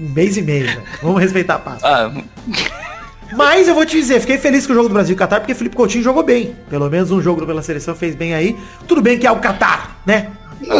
Um mês e meio, velho. Vamos respeitar a Páscoa. ah, Mas eu vou te dizer, fiquei feliz com o jogo do Brasil e Qatar, porque Felipe Coutinho jogou bem. Pelo menos um jogo pela seleção fez bem aí. Tudo bem que é o Qatar, né?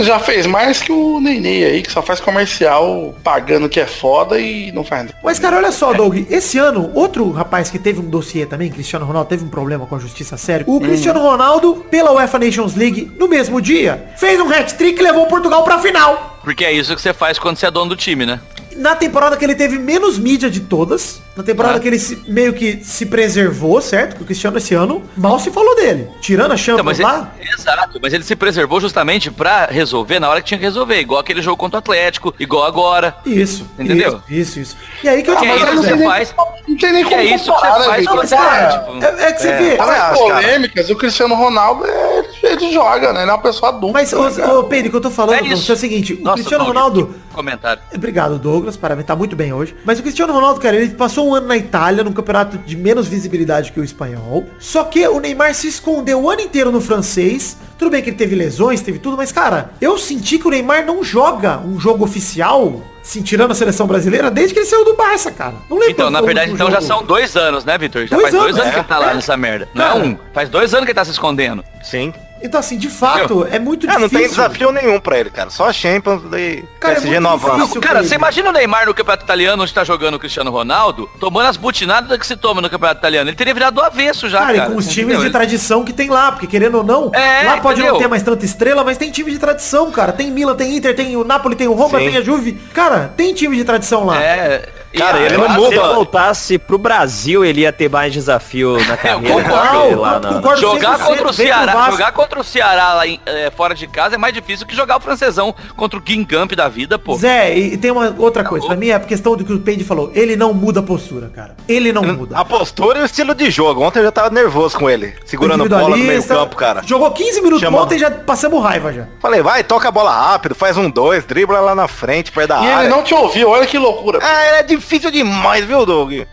Já fez mais que o Nenê aí, que só faz comercial pagando que é foda e não faz. Mas, cara, olha só, Doug. Esse ano, outro rapaz que teve um dossiê também, Cristiano Ronaldo, teve um problema com a justiça sério. O Cristiano Ronaldo, pela UEFA Nations League, no mesmo dia, fez um hat-trick e levou Portugal pra final. porque é isso que você faz quando você é dono do time, né? Na temporada que ele teve menos mídia de todas, na temporada Ah. que ele se- meio que se preservou, certo? Porque o Cristiano esse ano, mal se falou dele. Tirando a Então, Champions mas lá, ele, exato, mas ele se preservou justamente pra resolver na hora que tinha que resolver, igual aquele jogo contra o Atlético, igual agora. isso. Entendeu? Isso, isso, isso. E aí que eu é que Zé, você faz. Não tem nem Que é como isso que você né, faz mas, quando você cara, é, tipo, é, é que você vê. As polêmicas, o Cristiano Ronaldo, é- ele joga, né? Ele é uma pessoa adulta. Mas, né, ô, Pedro, o que eu tô falando, É isso. é o seguinte, o Nossa, Cristiano Paulo, Ronaldo, comentário. Obrigado, Douglas. Parabéns, tá muito bem hoje. Mas o Cristiano Ronaldo, cara, ele passou um ano na Itália, num campeonato de menos visibilidade que o espanhol. Só que o Neymar se escondeu o ano inteiro no francês. Tudo bem que ele teve lesões, teve tudo, mas, cara, eu senti que o Neymar não joga um jogo oficial, assim, tirando a seleção brasileira, desde que ele saiu do Barça, cara. Não lembro Então, na verdade, então já jogo. são dois anos, né, Vitor? Já Dois faz dois anos, anos que é. ele tá lá É. nessa merda. Não é Cara. um. Faz dois anos que ele tá se escondendo. Sim. Então, assim, de fato, é muito É, não difícil. tem desafio nenhum pra ele, cara. Só a Champions e Cara, é PSG muito novão. difícil. Cara, você imagina o Neymar no campeonato italiano onde tá jogando o Cristiano Ronaldo, tomando as butinadas que se toma no campeonato italiano. Ele teria virado do avesso já, Cara, cara. e com os times Entendeu? de Ele- tradição que tem lá, porque querendo ou não, É, lá pode não entendeu? ter mais tanta estrela, mas tem time de tradição, cara. Tem Milan, tem Inter, tem o Napoli, tem o Roma, Sim. tem a Juve. Cara, tem time de tradição lá. É. Cara, a- ele eu não acho- Se ele muda. voltasse pro Brasil, ele ia ter mais desafio na carreira concordo. dele lá na... Concordo Jogar 100%, contra o Ceará, jogar contra o Ceará lá em- é, fora de casa é mais difícil que jogar o francesão contra o Guingamp da vida, pô. Zé, e tem uma outra coisa. Pra mim é a questão do que o Peide falou. Ele não muda a postura, cara. Ele não muda. A postura e o estilo de jogo. Ontem eu já tava nervoso com ele. Segurando bola no meio campo, cara. Jogou 15 minutos ontem e já passamos raiva já. Falei, vai, toca a bola rápido, faz um dois, dribla lá na frente, perto da E área. ele não te ouviu, olha que loucura. Ah, é difícil demais, viu, Doug? E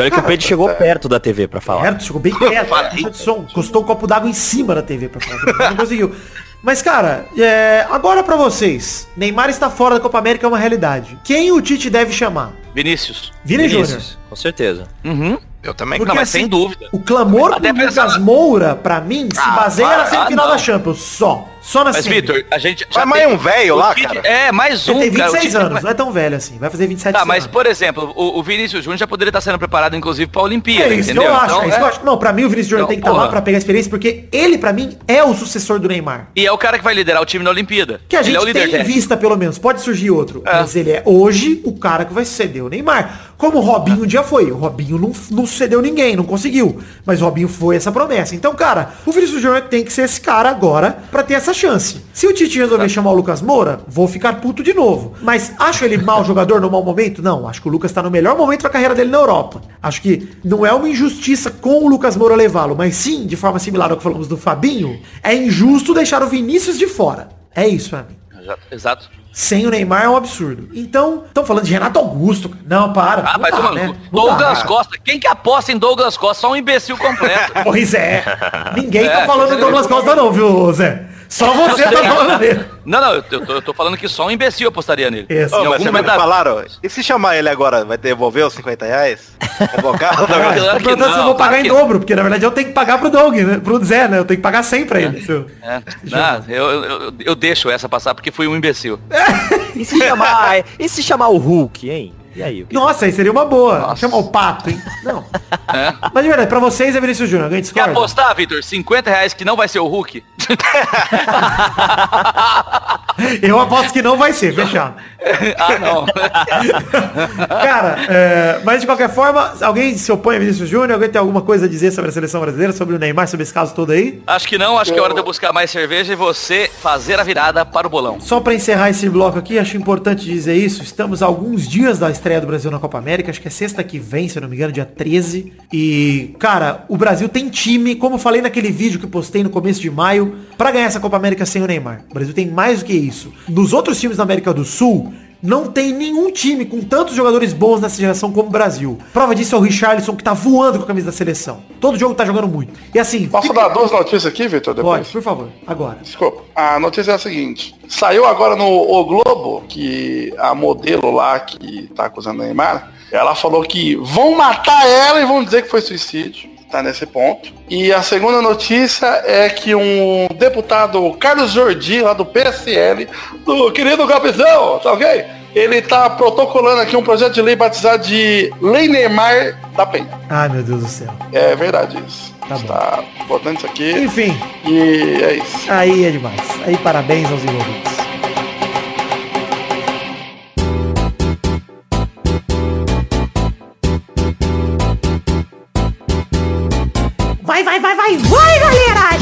olha que o Pedro chegou perto da TV pra falar. Certo, chegou bem perto. caixa de som. Custou um copo d'água em cima da TV pra falar. Não conseguiu. Mas, cara, é, agora pra vocês. Neymar está fora da Copa América é uma realidade. Quem o Tite deve chamar? Vinícius. Vini Júnior. Vinícius, com certeza. Uhum. Eu também. Porque Não, mas assim, sem dúvida. O clamor do pensar- Lucas Moura, pra mim, se Ah, baseia na para, semifinal ah, da. Champions. Só. Só na Mas. Vitor, a gente Mas mais um velho lá, cara. É, mais um, Ele tem cara. O 26 Tite- anos, não é tão velho assim. Vai fazer 27 Tá, esse mas ano. por exemplo, o, o Vinícius Júnior já poderia estar sendo preparado, inclusive, pra Olimpíada, É isso que entendeu? eu acho, Então, é isso que eu é. acho. Não, pra mim o Vinícius Júnior Então, tem que estar lá pra pegar experiência, porque ele, pra mim, é o sucessor do Neymar. E é o cara que vai liderar o time na Olimpíada. Que a Ele gente é o líder tem em vista, pelo menos. Pode surgir outro. É. Mas ele é hoje o cara que vai suceder o Neymar. Como o Robinho um dia foi. O Robinho não, não sucedeu ninguém, não conseguiu. Mas o Robinho foi essa promessa. Então, cara, o Vinícius Júnior tem que ser esse cara agora pra ter essa chance. Se o Tite resolver chamar o Lucas Moura, vou ficar puto de novo. Mas acho ele mau jogador no mau momento? Não. Acho que o Lucas tá no melhor momento da carreira dele na Europa. Acho que não é uma injustiça com o Lucas Moura levá-lo, mas sim, de forma similar ao que falamos do Fabinho, é injusto deixar o Vinícius de fora. É isso pra mim. Exato. Sem o Neymar é um absurdo. Então, estão falando de Renato Augusto. cara. Não, para. Ah, não mas, dá, mano, né? Douglas dá. Costa. Quem que aposta em Douglas Costa? Só um imbecil completo. Pois é. Ninguém tá É, falando do entendeu? Douglas Costa não, viu, Zé? Só você tá falando dele. não, não, eu tô, eu tô falando que só um imbecil apostaria nele. Isso. Em mas falaram, e se chamar ele agora, vai devolver os 50 reais? Convocar? Ah, Claro tô perguntando se eu não, vou pagar claro em que- dobro, porque na verdade eu tenho que pagar pro Doug, né? Pro Zé, né? Eu tenho que pagar 100 pra ele. seu. É, não, eu, eu, eu deixo essa passar porque fui um imbecil. E se chamar, e se chamar o Hulk, hein? E aí? Nossa, aí seria uma boa. Chamar o pato, hein? Não. É. Mas de verdade, pra vocês é Vinícius Júnior. Alguém Quer discorda? apostar, Vitor? 50 reais que não vai ser o Hulk? Eu aposto que não vai ser, fechado. ah, não. Cara, é, mas de qualquer forma, alguém se opõe a Vinícius Júnior? Alguém tem alguma coisa a dizer sobre a seleção brasileira, sobre o Neymar, sobre esse caso todo aí? Acho que não, acho que é hora de eu buscar mais cerveja e você fazer a virada para o bolão. Só pra encerrar esse bloco aqui, acho importante dizer isso. Estamos a alguns dias da estreia do Brasil na Copa América. Acho que é sexta que vem, se eu não me engano, dia 13. E, cara, o Brasil tem time, como eu falei naquele vídeo que postei no começo de maio, pra ganhar essa Copa América sem o Neymar. O Brasil tem mais do que isso. Nos outros times da América do Sul, não tem nenhum time com tantos jogadores bons nessa geração como o Brasil. Prova disso é o Richarlison, que tá voando com a camisa da seleção. Todo jogo tá jogando muito. E assim... Posso fica- dar duas notícias aqui, Vitor? Depois? Pode, por favor. Agora. Desculpa. A notícia é a seguinte. Saiu agora no O Globo que a modelo lá que tá acusando o Neymar, ela falou que vão matar ela e vão dizer que foi suicídio. Tá nesse ponto. E a segunda notícia é que um deputado, Carlos Jordi, lá do PSL, do querido Capitão, tá ok? Ele tá protocolando aqui um projeto de lei batizado de Lei Neymar da Penha. Ai, meu Deus do céu. É verdade isso. Tá bom. Está botando isso aqui. Enfim, E é isso. Aí é demais. Aí parabéns aos envolvidos.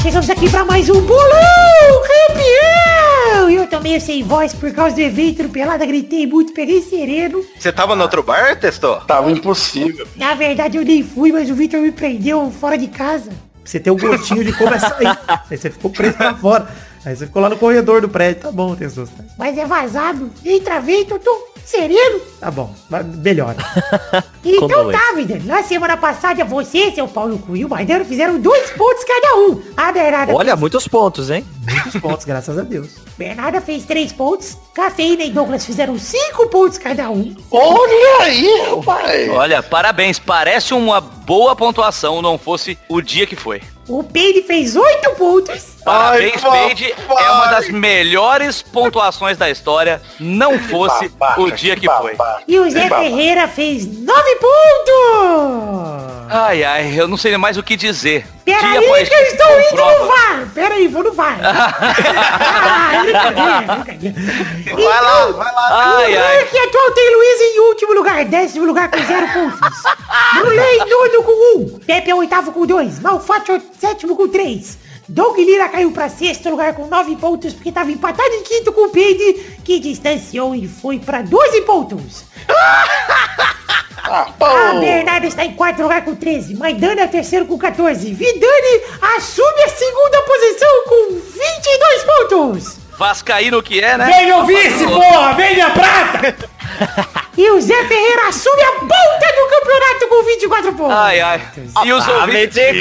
Chegamos aqui pra mais um bolão campeão! E eu tô meio sem voz por causa do evento do Pelada, gritei muito, peguei sereno. Você tava no outro bar, testou? Tava impossível. Na verdade eu nem fui, mas o Victor me prendeu fora de casa. Você tem um gostinho de como é sair. Aí você ficou preso pra fora. Aí você ficou lá no corredor do prédio. Tá bom, tem susto. Mas é vazado. Entra vento, tô sereno. Tá bom, melhora. Então tá, vida. Na semana passada, você, seu Paulo Cu e o Maidano fizeram dois pontos cada um. A Bernarda, Olha, muitos pontos, hein? Muitos pontos, graças a Deus. Bernarda fez três pontos. Cafeína e Douglas fizeram cinco pontos cada um. Olha aí, rapaz. Olha, parabéns. Parece uma boa pontuação, não fosse o dia que foi. O Peide fez oito pontos. Parabéns, Ai, papai. É uma das melhores pontuações da história. Não fosse babaca, o dia que foi. babaca. E o Zé Que. Ferreira fez nove pontos. Ai, ai, eu não sei mais o que dizer. Pera dia aí após que eu estou indo no VAR. Pera aí, vou no VAR. ah, brincadeira, brincadeira. Vai lá, vai lá. Ai, o ai. atual tem Luiz em último lugar, décimo lugar com zero pontos. Brulé em nono com um. Pepe é oitavo com dois. Malfatti é sétimo com três. Doug Lira caiu pra sexto lugar com nove pontos porque tava empatado em quinto com o Peide, que distanciou e foi pra 12 pontos. Ah. A Bernarda está em quarto lugar com 13. Maidana é o terceiro com 14. Vidani assume a segunda posição com 22 pontos. Vascaíno que é, né? Vem o vice, porra! Vem a prata! E o Zé Ferreira assume a ponta do campeonato com 24 pontos. Ai, ai. E os ouvintes... É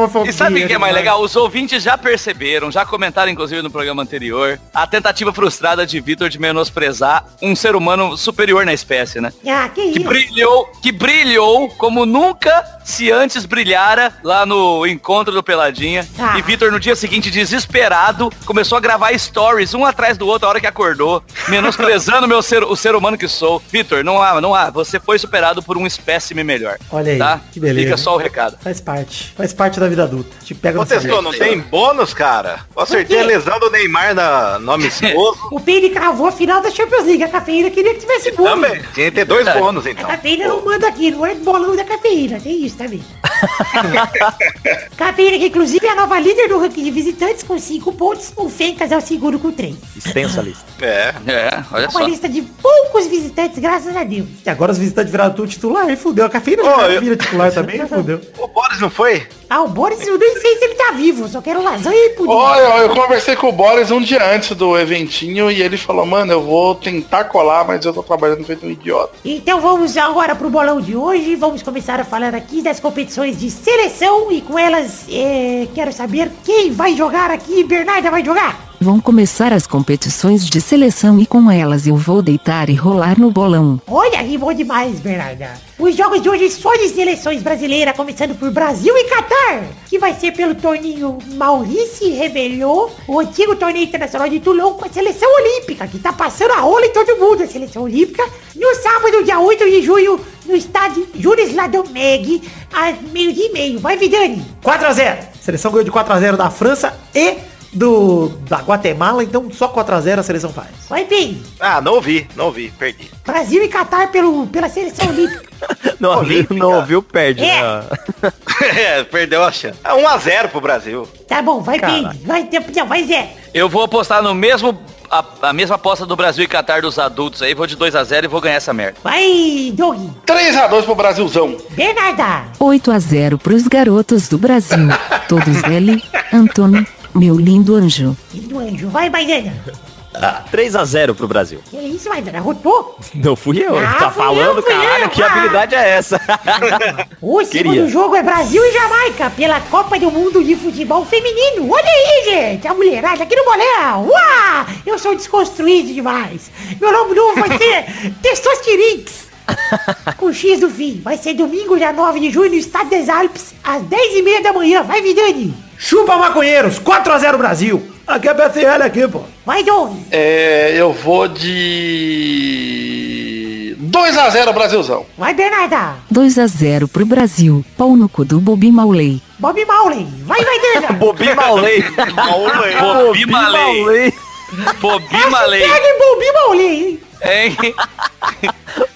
homofobia E sabe o que é mais legal? Os ouvintes já perceberam, já comentaram inclusive no programa anterior, a tentativa frustrada de Vitor de menosprezar um ser humano superior na espécie, né? Ah, que Que isso. brilhou, que brilhou como nunca se antes brilhara lá no encontro do Peladinha. Ah. E Vitor, no dia seguinte, desesperado, começou a gravar stories, um atrás do outro, a hora que acordou, menosprezando meu ser, o ser humano que sou. Vitor, não há, não há. Você foi superado por um espécime melhor. Olha aí, tá? que beleza. Fica só o recado. Faz parte. Faz parte da vida adulta. Te pega no Contestou, sabor. não tem bônus, cara? Eu acertei a lesão do Neymar na, no amistoso. O Peide cravou a final da Champions League. A cafeína queria que tivesse bônus. Também. Tinha que ter dois bônus, A então. cafeína não manda aqui, não é bolão da cafeína, tem isso também. cafeína, que inclusive é a nova líder do ranking de visitantes com 5 pontos, o Fencas é o segundo com 3. Extensa lista. É. É, olha Uma só. lista de poucos visitantes, graças a Deus. E agora os visitantes viraram tudo titular, aí fudeu. A cafeína Ô, já eu- vira titular também, fudeu. O Boris não foi? Ah, o Boris, eu nem sei se ele tá vivo, só quero lasanha e pudim. Olha, eu conversei com o Boris um dia antes do eventinho e ele falou, mano, eu vou tentar colar, mas eu tô trabalhando feito um idiota. Então vamos agora pro bolão de hoje. Vamos começar a falar aqui das competições de seleção e com elas é, quero saber quem vai jogar aqui. Bernarda vai jogar? Vão começar as competições de seleção e com elas eu vou deitar e rolar no bolão. Olha, rimou demais, Bernarda. Os jogos de hoje só de seleções brasileiras, começando por Brasil e Catar, que vai ser pelo torneio Maurice Rebelou, o antigo torneio internacional de Toulon com a seleção olímpica, que tá passando a rola em todo mundo, a seleção olímpica, no sábado, dia 8 de junho, no estádio Jules Ladomeg, às meio-dia e meio. Vai, Vidani. 4x0. Seleção ganhou de 4x0 da França e do da Guatemala, então só 4x0 a seleção faz. Vai, Bem. Ah, não ouvi, não ouvi, perdi. Brasil e Catar pelo, pela seleção olímpica. Não, ouviu, não ouviu, perde, É. né? é, perdeu a chance. É 1x0 pro Brasil. Tá bom, vai, Bem. Caralho. Vai, não, vai, Zé. Eu vou apostar no mesmo. A, a mesma aposta do Brasil e Catar dos adultos aí, vou de 2 a 0 e vou ganhar essa merda. Vai, Doug. 3x2 pro Brasilzão. Bernarda. 8 a 0 pros garotos do Brasil. Todos ele, Antônio, meu lindo anjo. Filho do anjo. Vai, Maidana. 3x0 pro Brasil. Que isso, Maidana? Rotou? Não fui eu. Ah, tá fui falando, eu, fui caralho, eu. que Ah. habilidade é essa? O segundo Queria. jogo é Brasil e Jamaica pela Copa do Mundo de Futebol Feminino. Olha aí, gente. A mulherada aqui no bolão. Uau! Eu sou desconstruído demais. Meu nome novo vai ser Testosterix. Com X do fim. Vai ser domingo, dia 9 de junho, no Estado das Alpes, às 10h30 da manhã. Vai, Vidani. Chupa maconheiros, 4x0 Brasil. Aqui é BCL aqui, pô. Vai, Doug. É, eu vou de 2x0 Brasilzão. Vai, Bernarda. 2 a 0 pro Brasil. Pau no cu do Bobi Maulei. Bob Mauley. Vai, Maidana. Bobi Malei. Bobi Malei. Bobi Malei. Hashtag Bobi Mauley. Hein?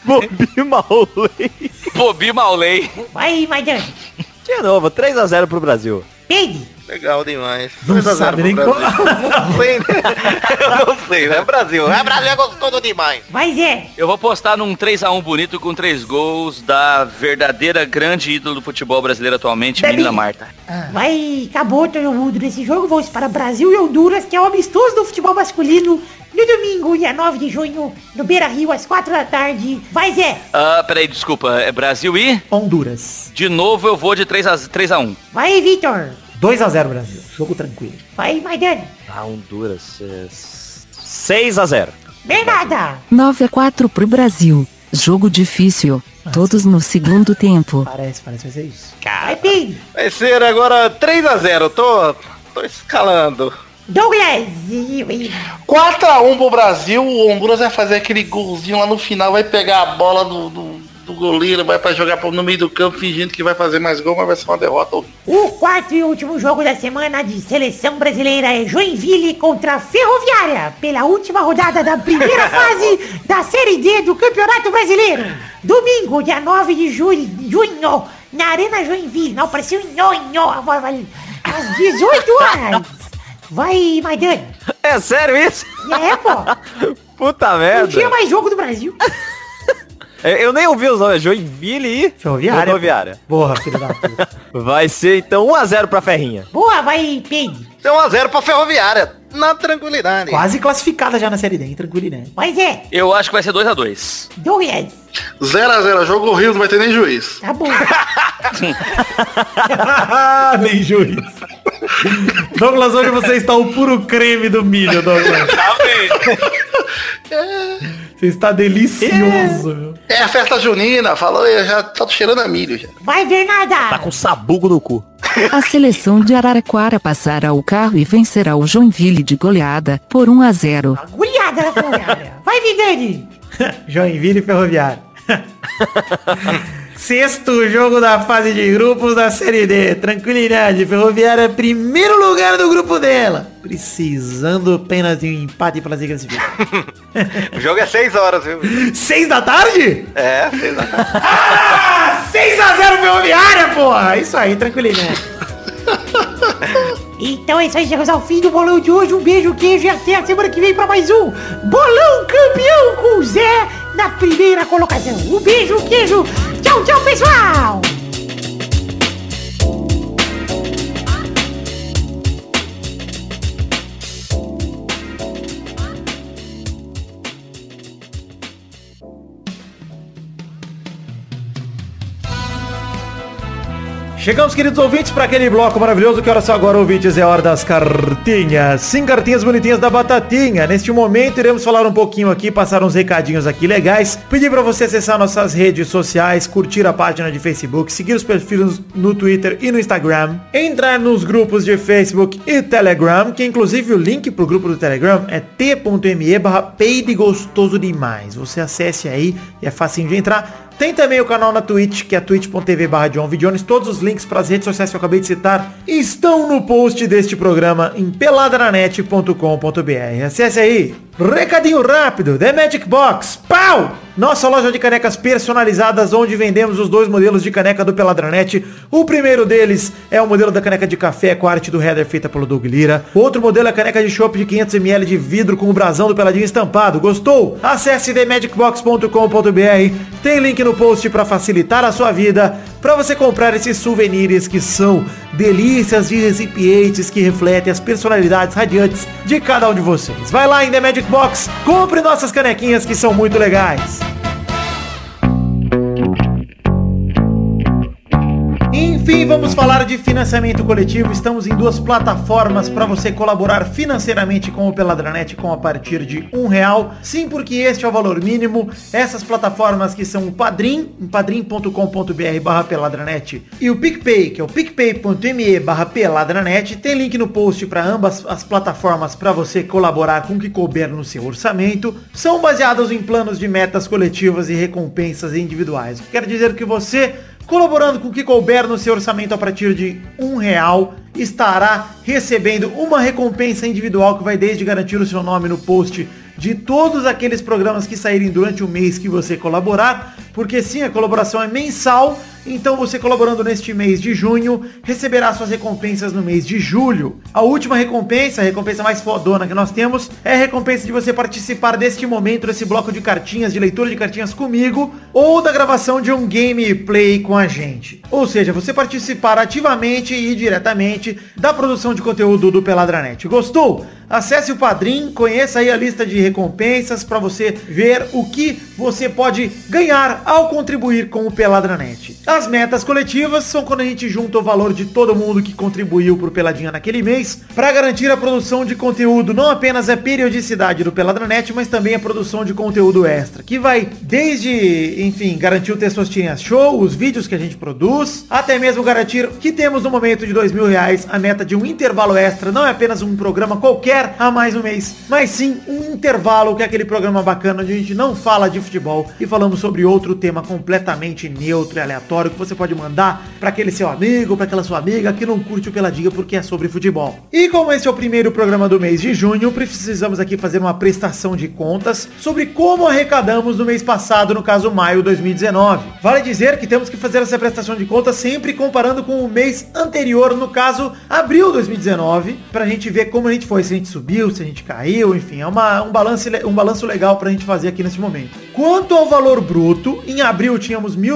Bobi Malei. Bobi Malei. Vai, Maidana. De novo, 3x0 pro Brasil. Peide. Legal demais. Não 2 a 0 sabe nem como. Não sei, né? Eu não sei, né? Brasil. É Brasil é gostoso demais. Vai, Zé. Eu vou postar num 3x1 bonito com três gols da verdadeira grande ídolo do futebol brasileiro atualmente, Bebi. menina Marta. Vai, acabou todo mundo nesse jogo. Vamos para Brasil e Honduras, que é o amistoso do futebol masculino. No domingo, dia 9 de junho, no Beira Rio, às 4 da tarde. Vai, Zé. Ah, peraí, desculpa. É Brasil e? Honduras. De novo eu vou de 3x1. 3x1. Vai, Vitor. 2x0 Brasil. Jogo tranquilo. Vai, Maidana. Ah, Honduras. É... 6 a 0 Bernarda. 9 a 4 pro Brasil. Jogo difícil. Todos no segundo tempo. Parece, parece vai ser isso. Vai, Pedro. Vai ser agora 3x0. Tô, tô escalando. Douglas. E- e- 4x1 pro Brasil, o Honduras vai fazer aquele golzinho lá no final, vai pegar a bola do, do, do goleiro, vai pra jogar no meio do campo fingindo que vai fazer mais gol, mas vai ser uma derrota. O quarto e último jogo da semana de seleção brasileira é Joinville contra a Ferroviária, pela última rodada da primeira fase da Série D do Campeonato Brasileiro. Domingo, dia 9 de julho, junho, na Arena Joinville. Não, parecia um nhonho, a voz vai- às 18 horas. Vai, Maidana. É sério isso? É, pô. Puta Não merda. tinha mais jogo do Brasil. Eu nem ouvi os nomes. Joinville e Ferroviária. Rodoviária. Porra, filho da puta. Vai ser então 1x0 pra Ferrinha. Boa, vai, Pedro. Então 1x0 pra Ferroviária. Na tranquilidade. Quase classificada já na Série D, hein? Tranquilidade. Vai, Zé. Eu acho que vai ser 2x2. Douglas. 0x0, jogo horrível, não vai ter nem juiz. Tá bom. Nem juiz. Douglas, hoje você está o puro creme do milho, Douglas. Tá vendo? Você está delicioso. viu? É a festa junina, falou, eu já tô cheirando a milho já. Vai, Bernarda. Tá com sabugo no cu. A seleção de Araraquara passará o carro e vencerá o Joinville de goleada por 1 a 0. Agulhada na Ferroviária. Vai, Vidani. Joinville Ferroviário. Sexto jogo da fase de grupos da Série D. Tranquilidade. Ferroviária é primeiro lugar do grupo dela. Precisando apenas de um empate para se classificar. O jogo é 6 horas, viu? Seis da tarde? É, 6 da tarde. Ah, 6 a 0 Ferroviária, porra. Isso aí, tranquilidade. Então é isso aí, chegamos ao fim do bolão de hoje. Um beijo, queijo e até a semana que vem pra mais um Bolão Campeão com o Zé na primeira colocação. Um beijo, queijo. Tchau, tchau, pessoal. Chegamos, queridos ouvintes, para aquele bloco maravilhoso. Que hora só agora, ouvintes? É hora das cartinhas. Sim, cartinhas bonitinhas da Batatinha. Neste momento, iremos falar um pouquinho aqui, passar uns recadinhos aqui legais. Pedir para você acessar nossas redes sociais, curtir a página de Facebook, seguir os perfis no Twitter e no Instagram, entrar nos grupos de Facebook e Telegram, que inclusive o link pro grupo do Telegram é t.me barra gostoso demais. Você acesse aí é facinho de entrar. Tem também o canal na Twitch, que é twitch.tv barra. Todos os links para as redes sociais que eu acabei de citar estão no post deste programa em peladranet.com.br. Acesse aí. Recadinho rápido, The Magic Box. Pau! Nossa loja de canecas personalizadas, onde vendemos os dois modelos de caneca do Peladranet. O primeiro deles é o modelo da caneca de café com a arte do header feita pelo Doug Lira. O outro modelo é a caneca de chopp de 500ml de vidro com o brasão do Peladinho estampado. Gostou? Acesse themagicbox.com.br. Tem link no post para facilitar a sua vida, para você comprar esses souvenirs que são delícias de recipientes que refletem as personalidades radiantes de cada um de vocês. Vai lá em The Magic Box, compre nossas canequinhas que são muito legais. Enfim, vamos falar de financiamento coletivo. Estamos em duas plataformas para você colaborar financeiramente com o Peladranet com a partir de um real. Sim, porque este é o valor mínimo. Essas plataformas que são o Padrim, padrim.com.br barra peladranet e o PicPay, que é o picpay.me barra peladranet. Tem link no post para ambas as plataformas para você colaborar com o que couber no seu orçamento. São baseados em planos de metas coletivas e recompensas individuais. Quer dizer que você Colaborando com o que couber no seu orçamento a partir de um real, estará recebendo uma recompensa individual que vai desde garantir o seu nome no post de todos aqueles programas que saírem durante o mês que você colaborar, Porque sim, a colaboração é mensal, então você colaborando neste mês de junho, receberá suas recompensas no mês de julho. A última recompensa, a recompensa mais fodona que nós temos, é a recompensa de você participar deste momento, desse bloco de cartinhas, de leitura de cartinhas comigo, ou da gravação de um gameplay com a gente. Ou seja, você participar ativamente e diretamente da produção de conteúdo do Peladranet. Gostou? Acesse o Padrim, conheça aí a lista de recompensas para você ver o que você pode ganhar ao contribuir com o Peladranet. As metas coletivas são quando a gente junta o valor de todo mundo que contribuiu pro Peladinha naquele mês para garantir a produção de conteúdo, não apenas a periodicidade do Peladranet, mas também a produção de conteúdo extra, que vai desde, enfim, garantir o Testosterinha Show, os vídeos que a gente produz, até mesmo garantir que temos no momento de dois mil reais a meta de um intervalo extra, não é apenas um programa qualquer a mais um mês, mas sim um intervalo, que é aquele programa bacana onde a gente não fala de futebol e falamos sobre outro tema completamente neutro e aleatório que você pode mandar para aquele seu amigo, para aquela sua amiga que não curte o Peladinha porque é sobre futebol. E como esse é o primeiro programa do mês de junho, precisamos aqui fazer uma prestação de contas sobre como arrecadamos no mês passado, no caso maio 2019. Vale dizer que temos que fazer essa prestação de contas sempre comparando com o mês anterior, no caso abril 2019, pra gente ver como a gente foi, se a gente subiu, se a gente caiu, enfim, é uma, um, balanço, um balanço legal pra gente fazer aqui nesse momento. Quanto ao valor bruto, em abril tínhamos R$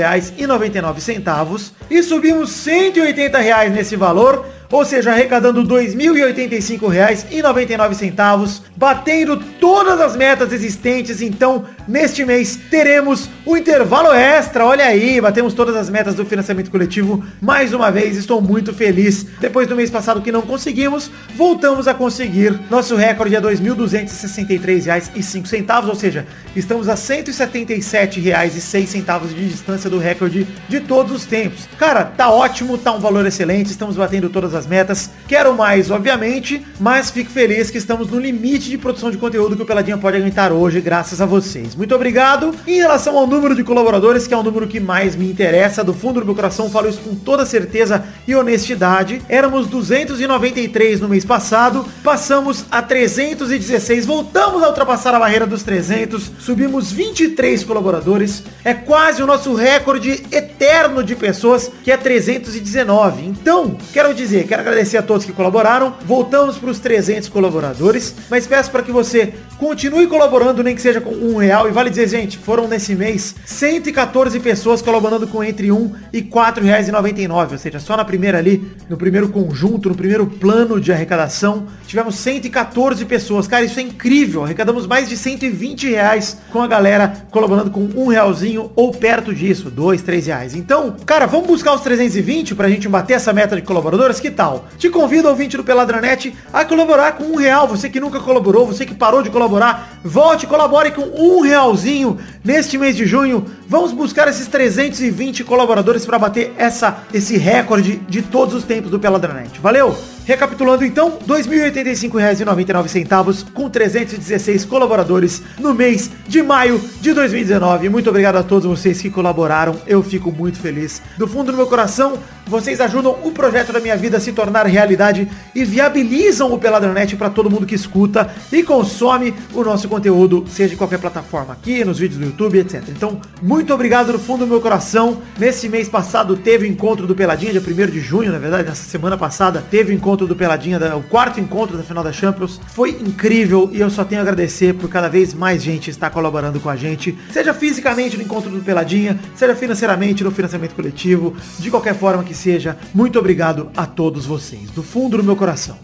1.905,99 e subimos 180 reais nesse valor, ou seja, arrecadando R$ 2.085,99, batendo todas as metas existentes. Então, neste mês, teremos o intervalo extra. Olha aí, batemos todas as metas do financiamento coletivo. Mais uma vez, estou muito feliz. Depois do mês passado que não conseguimos, voltamos a conseguir. Nosso recorde é R$ 2.263,05, ou seja, estamos a R$ 177,06 de distância do recorde de todos os tempos. Cara, tá ótimo, tá um valor excelente, estamos batendo todas as metas. Quero mais, obviamente, mas fico feliz que estamos no limite de produção de conteúdo que o Peladinha pode aguentar hoje, graças a vocês. Muito obrigado. Em relação ao número de colaboradores, que é o número que mais me interessa, do fundo do meu coração, falo isso com toda certeza e honestidade. Éramos 293 no mês passado, passamos a 316, voltamos a ultrapassar a barreira dos 300, subimos 23 colaboradores, é quase o nosso recorde eterno de pessoas, que é 319. Então, quero dizer, quero agradecer a todos que colaboraram. Voltamos para os 300 colaboradores, mas peço para que você continue colaborando, nem que seja com um real. E vale dizer, gente, foram nesse mês 114 pessoas colaborando com entre um e quatro reais e 99, ou seja, só na primeira ali, no primeiro conjunto, no primeiro plano de arrecadação, tivemos 114 pessoas. Cara, isso é incrível. Arrecadamos mais de 120 reais com a galera colaborando com um realzinho ou perto disso, dois, três reais. Então, cara, vamos buscar os 320 pra gente bater essa meta de colaboradores? Que tal? Te convido, ouvinte do Peladranet, a colaborar com um real. Você que nunca colaborou, você que parou de colaborar, volte colabore com um realzinho neste mês de junho. Vamos buscar esses 320 colaboradores para bater essa, esse recorde de todos os tempos do Peladranet. Valeu? Recapitulando então, R$ 2.085,99 com 316 colaboradores no mês de maio de 2019. Muito obrigado a todos vocês que colaboraram. Eu fico muito feliz. Do fundo do meu coração, vocês ajudam o projeto da minha vida a se tornar realidade e viabilizam o Peladranet para todo mundo que escuta e consome o nosso conteúdo, seja em qualquer plataforma aqui, nos vídeos do YouTube, etc. Então, muito obrigado do fundo do meu coração. Nesse mês passado teve o encontro do Peladinha, dia 1 de junho, na verdade, nessa semana passada teve o encontro do Peladinha, o quarto encontro da final da Champions. Foi incrível e eu só tenho a agradecer por cada vez mais gente estar colaborando com a gente, seja fisicamente no encontro do Peladinha, seja financeiramente no financiamento coletivo, de qualquer forma que seja. Muito obrigado a todos vocês, do fundo do meu coração.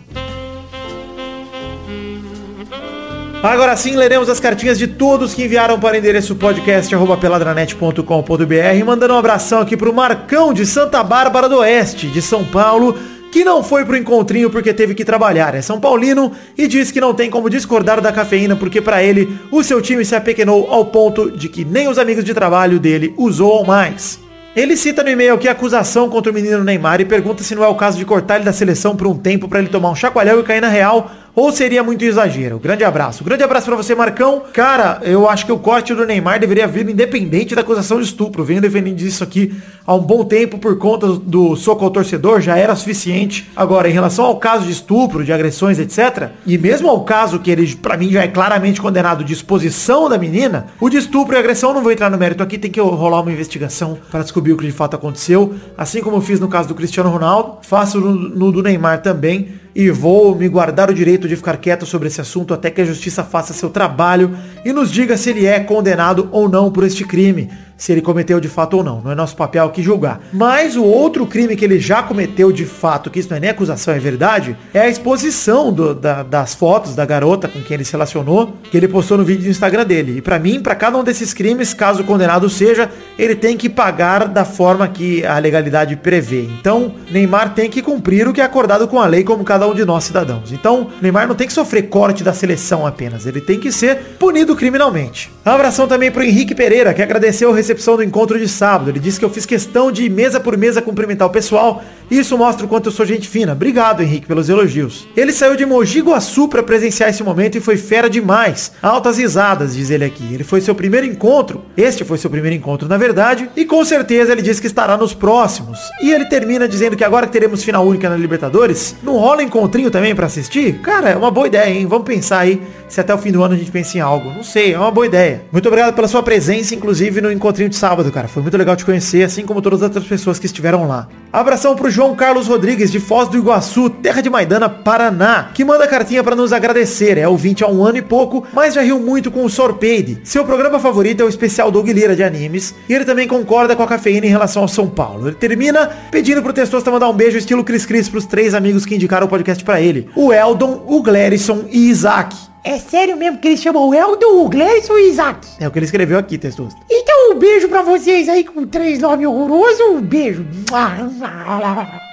Agora sim, leremos as cartinhas de todos que enviaram para o endereço podcast.peladranet.com.br, mandando um abração aqui pro Marcão de Santa Bárbara do Oeste, de São Paulo, que não foi pro encontrinho porque teve que trabalhar. É São Paulino e diz que não tem como discordar da cafeína porque para ele o seu time se apequenou ao ponto de que nem os amigos de trabalho dele usou mais. Ele cita no e-mail aqui a acusação contra o menino Neymar e pergunta se não é o caso de cortar ele da seleção por um tempo para ele tomar um chacoalhão e cair na real Ou seria muito exagero? Grande abraço. Grande abraço pra você, Marcão. Cara, eu acho que o corte do Neymar deveria vir independente da acusação de estupro. Venho defendendo isso aqui há um bom tempo por conta do soco ao torcedor, já era suficiente. Agora, em relação ao caso de estupro, de agressões, etc. E mesmo ao caso que ele, pra mim, já é claramente condenado de exposição da menina, o de estupro e agressão, não vou entrar no mérito aqui, tem que rolar uma investigação para descobrir o que de fato aconteceu. Assim como eu fiz no caso do Cristiano Ronaldo, faço no, no do Neymar também e vou me guardar o direito de ficar quieto sobre esse assunto até que a justiça faça seu trabalho e nos diga se ele é condenado ou não por este crime, se ele cometeu de fato ou não. Não é nosso papel aqui julgar. Mas o outro crime que ele já cometeu de fato, que isso não é nem acusação, é verdade, é a exposição do- da- das fotos da garota com quem ele se relacionou, que ele postou no vídeo do Instagram dele. E pra mim, pra cada um desses crimes, caso condenado seja, ele tem que pagar da forma que a legalidade prevê. Então, Neymar tem que cumprir o que é acordado com a lei, como cada um de nós cidadãos. Então, Neymar não tem que sofrer corte da seleção apenas, ele tem que ser punido criminalmente. Um abração também pro Henrique Pereira, que agradeceu a recepção do encontro de sábado. Ele disse que eu fiz questão de mesa por mesa cumprimentar o pessoal. Isso mostra o quanto eu sou gente fina. Obrigado, Henrique, pelos elogios. Ele saiu de Mogi Guaçu pra presenciar esse momento e foi fera demais. Altas risadas, diz ele aqui. Ele foi seu primeiro encontro. Este foi seu primeiro encontro, na verdade. E com certeza ele disse que estará nos próximos. E ele termina dizendo que agora que teremos final única na Libertadores, não rola encontrinho também pra assistir? Cara, é uma boa ideia, hein? Vamos pensar aí se até o fim do ano a gente pensa em algo. Não sei, é uma boa ideia. Muito obrigado pela sua presença, inclusive no encontrinho de sábado, cara. Foi muito legal te conhecer, assim como todas as outras pessoas que estiveram lá. Abração pro João Carlos Rodrigues, de Foz do Iguaçu, terra de Maidana, Paraná, que manda cartinha pra nos agradecer. É ouvinte há um ano e pouco, mas já riu muito com o Sorpeide. Seu programa favorito é o especial Doug Lira de animes, e ele também concorda com a cafeína em relação ao São Paulo. Ele termina pedindo pro Testosta mandar um beijo estilo Cris Cris pros três amigos que indicaram o podcast pra ele. O Eldon, o Glerison e Isaac. É sério mesmo que eles chamam o Eldon, o Gleison e o Isaac? É o que ele escreveu aqui, Testosta. Então um beijo pra vocês aí com três nomes horrorosos. Um beijo.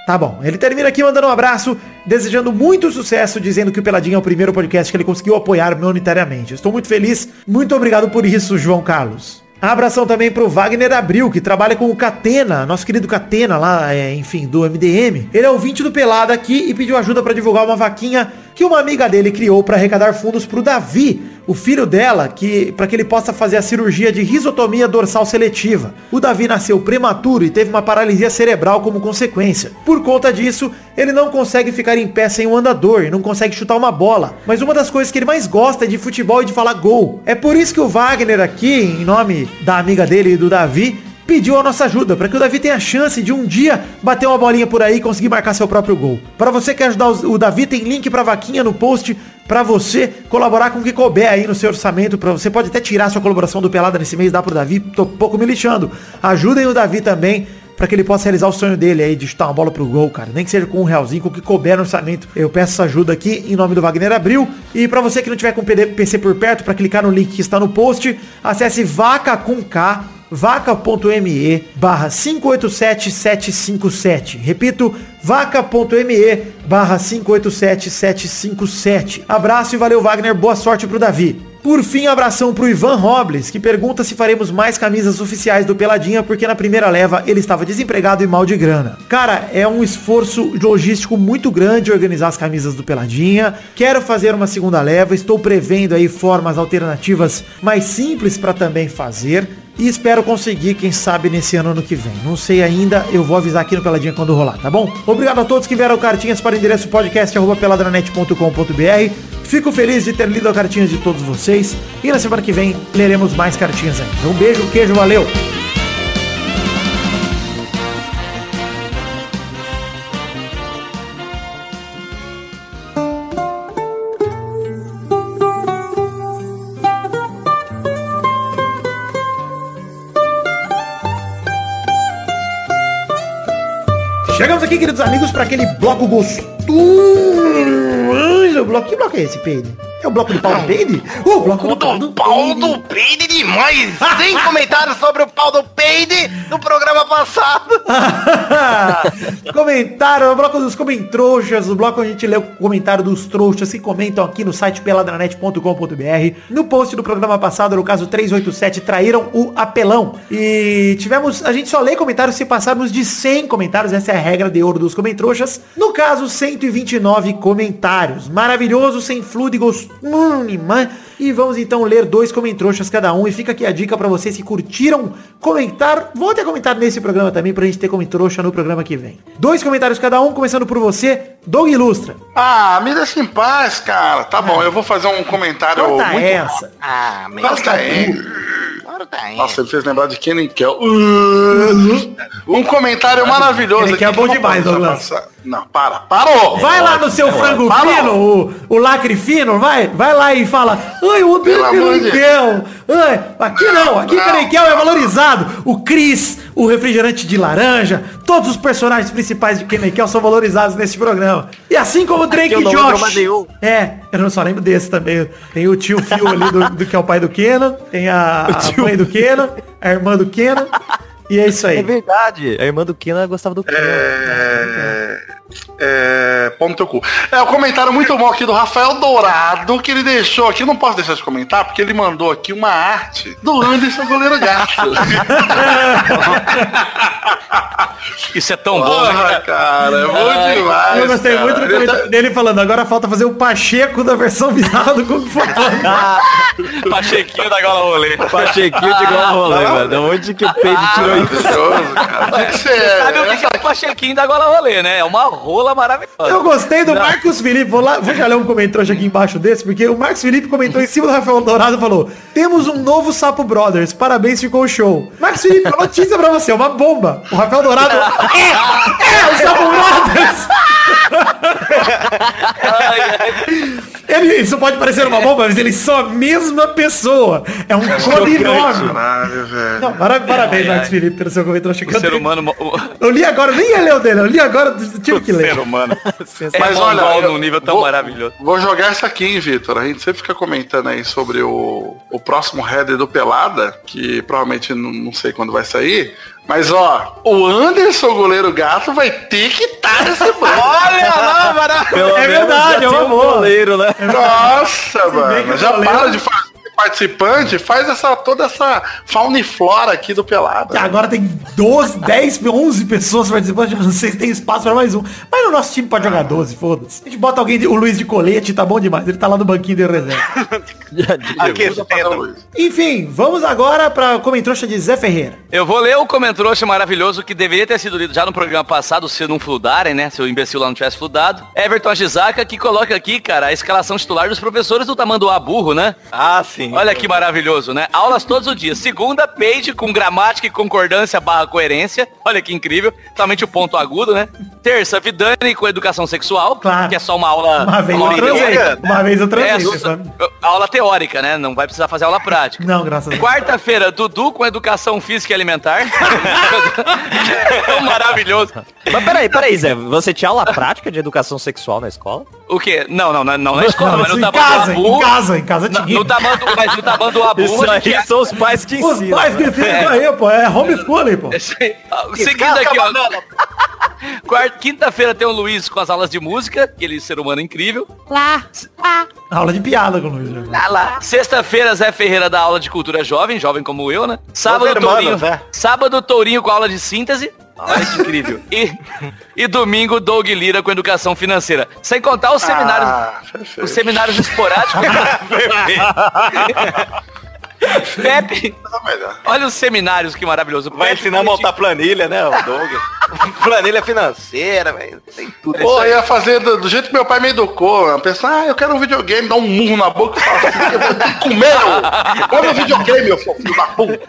Tá bom. Ele termina aqui mandando um abraço, desejando muito sucesso, dizendo que o Peladinho é o primeiro podcast que ele conseguiu apoiar monetariamente. Estou muito feliz. Muito obrigado por isso, João Carlos. Abração também pro Wagner Abril, que trabalha com o Catena, nosso querido Catena lá, é, enfim, do MDM. Ele é ouvinte do Pelada aqui e pediu ajuda para divulgar uma vaquinha que uma amiga dele criou para arrecadar fundos pro Davi, o filho dela, que para que ele possa fazer a cirurgia de risotomia dorsal seletiva. O Davi nasceu prematuro e teve uma paralisia cerebral como consequência. Por conta disso, ele não consegue ficar em pé sem um andador e não consegue chutar uma bola. Mas uma das coisas que ele mais gosta é de futebol e de falar gol. É por isso que o Wagner aqui, em nome da amiga dele e do Davi, pediu a nossa ajuda para que o Davi tenha a chance de um dia bater uma bolinha por aí e conseguir marcar seu próprio gol. Para você que ajudar o Davi, tem link para vaquinha no post para você colaborar com o que couber aí no seu orçamento. Pra, você pode até tirar sua colaboração do Pelada nesse mês, dá pro Davi. Tô pouco me lixando. Ajudem o Davi também para que ele possa realizar o sonho dele aí de chutar uma bola pro gol, cara. Nem que seja com um realzinho, com o que couber no orçamento. Eu peço essa ajuda aqui em nome do Wagner Abril. E para você que não tiver com PC por perto, para clicar no link que está no post, acesse vaca com K vaca.me barra 587757. Repito, vaca.me barra 587757. Abraço e valeu, Wagner. Boa sorte pro Davi. Por fim, abração pro Ivan Robles, que pergunta se faremos mais camisas oficiais do Peladinha, porque na primeira leva ele estava desempregado e mal de grana. Cara, é um esforço logístico muito grande organizar as camisas do Peladinha. Quero fazer uma segunda leva, estou prevendo aí formas alternativas mais simples para também fazer. E espero conseguir, quem sabe, nesse ano ano que vem. Não sei ainda, eu vou avisar aqui no Peladinha quando rolar, tá bom? Obrigado a todos que enviaram cartinhas para o endereço podcast.peladranet.com.br. Fico feliz de ter lido a cartinha de todos vocês. E na semana que vem leremos mais cartinhas ainda. Um beijo, queijo, valeu! Aqui, queridos amigos, para aquele bloco gostoso. Que bloco é esse, Pedro? É o bloco do pau do peide? O bloco do pau do pau do peide demais! Tem comentário sobre o pau do peide no programa passado. comentário, o bloco dos comentrouxas, o bloco onde a gente lê o comentário dos trouxas que comentam aqui no site peladranet.com.br. No post do programa passado, no caso 387, traíram o apelão. E tivemos, a gente só lê comentários se passarmos de 100 comentários, essa é a regra de ouro dos comentrouxas. No caso, 129 comentários. Maravilhoso, sem fluido e gostoso. E vamos então ler dois comentrouxas cada um. E fica aqui a dica para vocês que curtiram comentar. Volte a comentar nesse programa também pra gente ter comentrouxa no programa que vem. Dois comentários cada um, começando por você, Doug Ilustra. Ah, me deixa em paz, cara. Tá bom, eu vou fazer um comentário Conta muito... essa. Ah, meu Corta aí. Nossa, ele fez lembrar de Kenan Kel. Um comentário maravilhoso. Kenan Kel é bom demais, Douglas. Não, para. Parou! Vai lá no seu frango Parou. fino, o, o lacre fino, vai, vai lá e fala, ai, eu odeio. Ai, aqui não, aqui Não. Kerenquel é valorizado. O Cris, o refrigerante de laranja, todos os personagens principais de Kerenquel são valorizados nesse programa. E assim como o Drake eu e Josh. É, eu não só lembro desse também. Tem o tio Phil ali, do, do que é o pai do Kenan, tem a, a mãe do Kenan, a irmã do Kenan, e é isso aí. É verdade. A irmã do Kina gostava do Kina. É... É... Pão no teu cu. É, o comentário muito bom aqui do Rafael Dourado, que ele deixou aqui, eu não posso deixar de comentar, porque ele mandou aqui uma arte do Anderson Goleiro Gato. Isso é tão bom, né, Porra, cara? é bom Ai, demais. Eu gostei cara. muito do Ele comentário tá- dele falando, agora falta fazer o Pacheco da versão bizarra do Kung Fu. Pachequinho da gola rolê. Pachequinho de igual rolê, mano. De onde que o Peide tirou isso? Maravilhoso, cara. Ser- Sabe o que que é o Pachequinho da gola rolê, né? É uma rola maravilhosa. Eu gostei do Marcos Felipe, vou lá, vou já ler um comentário aqui embaixo desse, porque o Marcos Felipe comentou em cima do Rafael Dourado e falou, temos um novo Sapo Brothers, parabéns, ficou show. Marcos Felipe, uma notícia pra você, uma bomba. O Rafael Dourado, é, é o Sapo Brothers. Ele, isso pode parecer uma bomba, mas eles são a mesma pessoa. É um codinome. Caralho, velho. Não, parabéns, ai. Felipe, pelo seu comentário. O eu ser humano... Eu li agora, nem ia ler o dele, eu li agora, tive que ler. ser humano. É Mas olha, eu num nível tão vou- maravilhoso. Vou jogar essa aqui, hein, Vitor. A gente sempre fica comentando aí sobre o, o próximo header do Pelada, que provavelmente não, não sei quando vai sair. Mas ó, o Anderson goleiro gato vai ter que estar nesse banco. Olha lá, maravilha. É verdade, é um goleiro, né? Nossa, mano. Já para de fazer participante, faz essa, toda essa fauna e flora aqui do Pelada. E agora tem 12, 10, 11 pessoas participando, já não sei se tem espaço pra mais um. Mas no nosso time pode jogar 12, foda-se. A gente bota alguém, de- o Luiz de colete, tá bom demais. Ele tá lá no banquinho de reserva. Aqui, luz. Enfim, vamos agora pra comentrouxa de Zé Ferreira. Eu vou ler o comentrouxa maravilhoso que deveria ter sido lido já no programa passado, se não fludarem, né? Se o imbecil lá não tivesse fludado. Everton Gizaka, que coloca aqui, cara, a escalação titular dos professores do Tamanduá Burro, né? Ah, sim. Olha que maravilhoso, né? Aulas todos os dias. Segunda, page com gramática e concordância barra coerência. Olha que incrível. Totalmente o ponto agudo, né? Terça, Vidani com educação sexual. Claro. Que é só uma aula... Uma vez eu aula transei. teórica. Uma vez eu É, transei, você sabe? aula teórica, né? Não vai precisar fazer aula prática. Não, graças a Deus. Quarta-feira, Dudu com educação física e alimentar. Maravilhoso. Mas peraí, peraí, Zé. Você tinha aula prática de educação sexual na escola? O quê? Não, não, não, não na escola, mas Não, no em casa, em casa, em casa No, tinha. no Tamandu, mas no Tamanduá Burro, Isso aí são os pais que Os ensinam. pais que né? ensinam isso aí, pô. É homeschooling, pô. Seguindo aqui, ó. Quarta- Quinta-feira tem o Luiz com as aulas de música, aquele ser humano incrível. Lá, lá. Aula de piada com o Luiz. né? Lá, lá. Sexta-feira, Zé Ferreira dá aula de cultura jovem, jovem como eu, né? Sábado, Os irmãos. Sábado, Tourinho com aula de síntese. Olha que incrível. E, e domingo, Doug Lira com educação financeira. Sem contar os seminários, Ah, os seminários esporádicos. Pepe, olha os seminários, que maravilhoso. Vai Pepe ensinar a montar planilha, né, o Doug? planilha financeira, velho. Tem tudo. Pô, ia fazer do, do jeito que meu pai me educou. A pessoa, ah, eu quero um videogame, dá um murro na boca e fala assim, eu vou comer. Olha o videogame, meu filho da puta.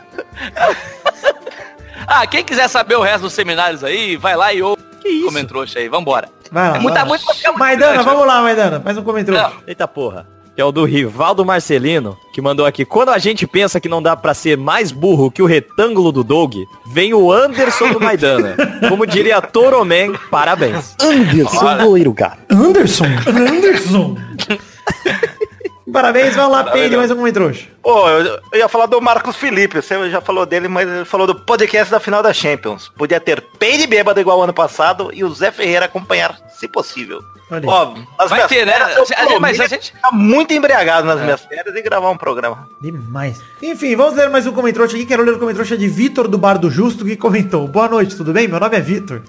Ah, quem quiser saber o resto dos seminários aí, vai lá e ouve. Comentou aí, vambora. Vai lá. É muita, vai lá. muito Maidana, grande, vamos lá, Maidana. Mais um comentário. Eita porra. Que é o do Rivaldo Marcelino, que mandou aqui. Quando a gente pensa que não dá pra ser mais burro que o retângulo do Doug, vem o Anderson do Maidana. Como diria Toroman, parabéns. Anderson goleiro gato. Anderson. Anderson. Parabéns, vai lá, Peide, mais um trouxa. Pô, eu, eu ia falar do Marcos Felipe, você já falou dele, mas ele falou do podcast da final da Champions. Podia ter Peide bêbado igual ano passado e o Zé Ferreira acompanhar, se possível. Olha. Ó, Vai ter, né? mas a gente- ficar muito embriagado nas minhas férias e gravar um programa. Demais. Enfim, vamos ler mais um comentário aqui. Quero ler o comentário de Vitor do Bar do Justo que comentou. Boa noite, tudo bem? Meu nome é Vitor.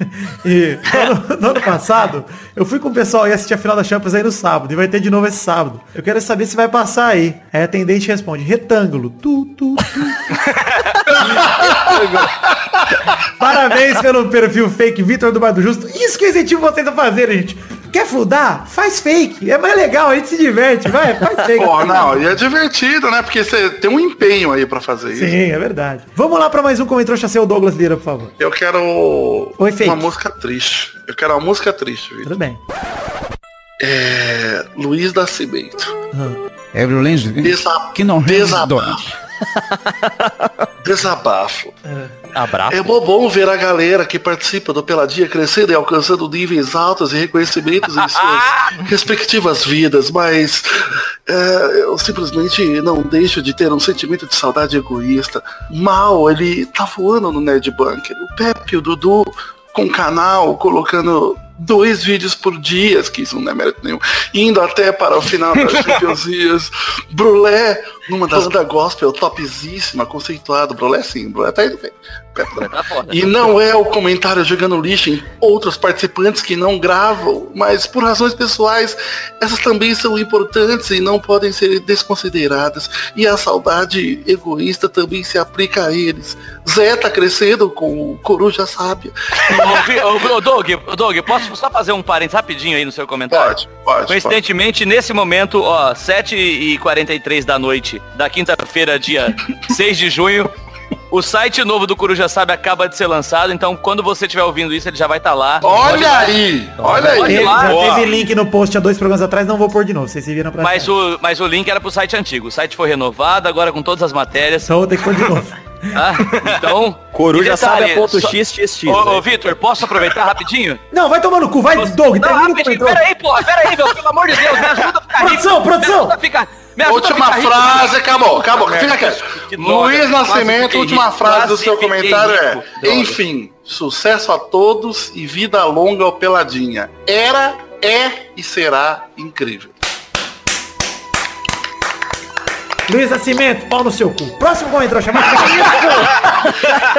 e no ano, no ano passado, eu fui com o pessoal e assistir a final da Champions aí no sábado. E vai ter de novo esse sábado. Eu quero saber se vai passar aí. Aí a atendente responde, retângulo. Tu, tu, tu. Parabéns pelo perfil fake Vitor do Bar do Justo. Isso que eu incentivo vocês a fazerem, gente. Quer fludar? Faz fake. É mais legal, a gente se diverte. Vai, faz fake. Pô, não, e é divertido, né? Porque você tem um empenho aí pra fazer isso. Sim, é verdade. Vamos lá pra mais um comentário seu Douglas Lira, por favor. Eu quero Oi, fake. uma música triste. Eu quero uma música triste, Vitor. Tudo bem. É. Luiz Nascimento. É violência Desa... que não Desabafo. Desabafo. Abraço. É mó bom ver a galera que participa do Peladinha crescendo e alcançando níveis altos e reconhecimentos em suas respectivas vidas, mas é, eu simplesmente não deixo de ter um sentimento de saudade egoísta. Mal, ele tá voando no Nerd Bunker. O Pepe e o Dudu com canal, colocando dois vídeos por dia, que isso não é mérito nenhum, indo até para o final das Champions League. Brulé, numa das banda gospel topzíssima, conceituado. Brulé sim, Brulé tá indo bem. Tá. E não é o comentário jogando lixo em outros participantes que não gravam, mas por razões pessoais, essas também são importantes e não podem ser desconsideradas. E a saudade egoísta também se aplica a eles. Zé tá crescendo com o Coruja Sábia. Ô, Vi- ô, ô, Doug, Doug, posso só fazer um parênteses rapidinho aí no seu comentário? Pode, pode. Coincidentemente, nesse momento, ó, 7h43 da noite da quinta-feira, dia 6 de junho, o site novo do Coruja Sabe acaba de ser lançado, então quando você estiver ouvindo isso, ele já vai estar lá. pode. Pode ir Olha lá. aí, olha aí. Pode lá. já Boa. teve link no post há dois programas atrás, não vou pôr de novo. Vocês se viram pra Mas o, mas o link era pro site antigo. O site foi renovado, agora com todas as matérias. Só vou ter que pôr de novo. tá? Então. Coruja detalhe, sabe a ponto só- XXX. Ô, ô né? Vitor, posso aproveitar rapidinho? Não, vai tomar no cu, vai, Doug, Não, termina rapidinho, comentário. pera aí, porra, pera aí, meu, pelo amor de Deus, me ajuda a ficar rico. Produção, produção. Me ajuda a ficar, Última rico. frase, acabou, acabou. Fica quieto. Luiz quase Nascimento, última rico, frase do seu comentário é. rico, droga. Enfim, sucesso a todos e vida longa ao Peladinha. Era, é e será incrível. Luiz Nascimento, pau no seu cu. Próximo comentário, chamado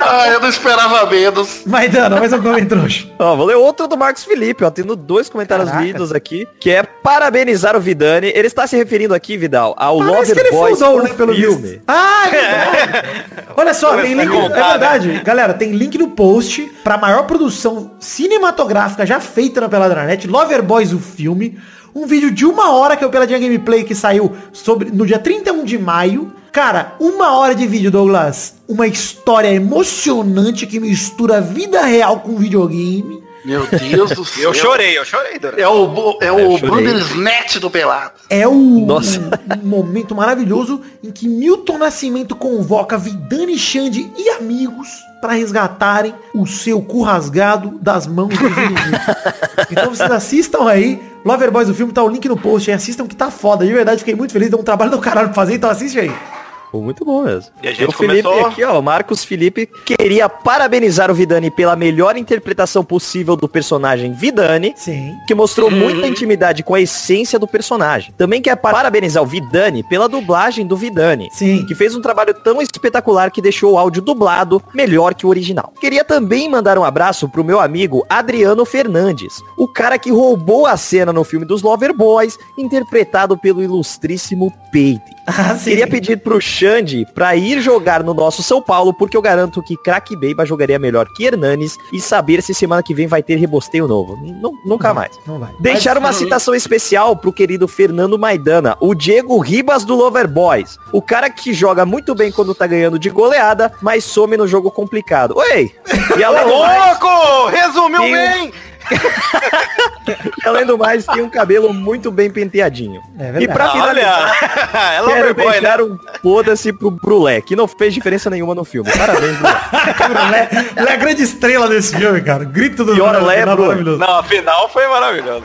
Ah, eu não esperava menos. Maidana, mais um comentário. Ó, vou ler outro do Marcos Felipe, ó. Tendo dois comentários Caraca. lidos aqui, que é parabenizar o Vidani. Ele está se referindo aqui, Vidal, ao Parece que Lover ele Boys fundou, o né, pelo filme. visto. Ah, é verdade. Olha só, tem link, é verdade. Galera, tem link no post pra maior produção cinematográfica já feita na Peladranet, Lover Boys, o filme. Um vídeo de uma hora que é o Peladinha Gameplay que saiu sobre, no dia 31 de maio. Cara, uma hora de vídeo, Douglas. Uma história emocionante que mistura vida real com videogame. Meu Deus do céu. Eu chorei, eu chorei, Dora. É o, é o. Bandersnatch do Pelado. É o Nossa. um, momento maravilhoso em que Milton Nascimento convoca Vidani Xande e amigos para resgatarem o seu cu rasgado das mãos dos inimigos. então vocês assistam aí. Lover Boys, o filme tá o link no post aí. Assistam que tá foda. De verdade, fiquei muito feliz. Deu um trabalho do caralho pra fazer, então assiste aí. Pô, muito bom mesmo. E a gente o Felipe começou- aqui, ó, o Marcos Felipe queria parabenizar o Vidani pela melhor interpretação possível do personagem Vidani, Sim. que mostrou muita intimidade com a essência do personagem. Também quer parabenizar o Vidani pela dublagem do Vidani, Sim. que fez um trabalho tão espetacular que deixou o áudio dublado melhor que o original. Queria também mandar um abraço pro meu amigo Adriano Fernandes, o cara que roubou a cena no filme dos Lover Boys, interpretado pelo ilustríssimo Peide. Ah, sim. Queria pedir pro Xande pra ir jogar no nosso São Paulo, porque eu garanto que Crack Beiba jogaria melhor que Hernanes e saber se semana que vem vai ter rebosteio novo. Nu- nunca mais. Não vai. Deixar uma citação especial pro querido Fernando Maidana, o Diego Ribas do Lover Boys. O cara que joga muito bem quando tá ganhando de goleada, mas some no jogo complicado. Oi! E além do mais, Louco! Resumiu Tem- bem! E além do mais, tem um cabelo muito bem penteadinho. É e pra finalizar, Olha! É Quero Loverboy, né? deixar um foda-se pro Brulé, que não fez diferença nenhuma no filme. Parabéns, Brulé. Lé, Lé é a grande estrela desse filme, cara. Grito do Pior final Lé, Bruno. maravilhoso. Não, a final foi maravilhosa.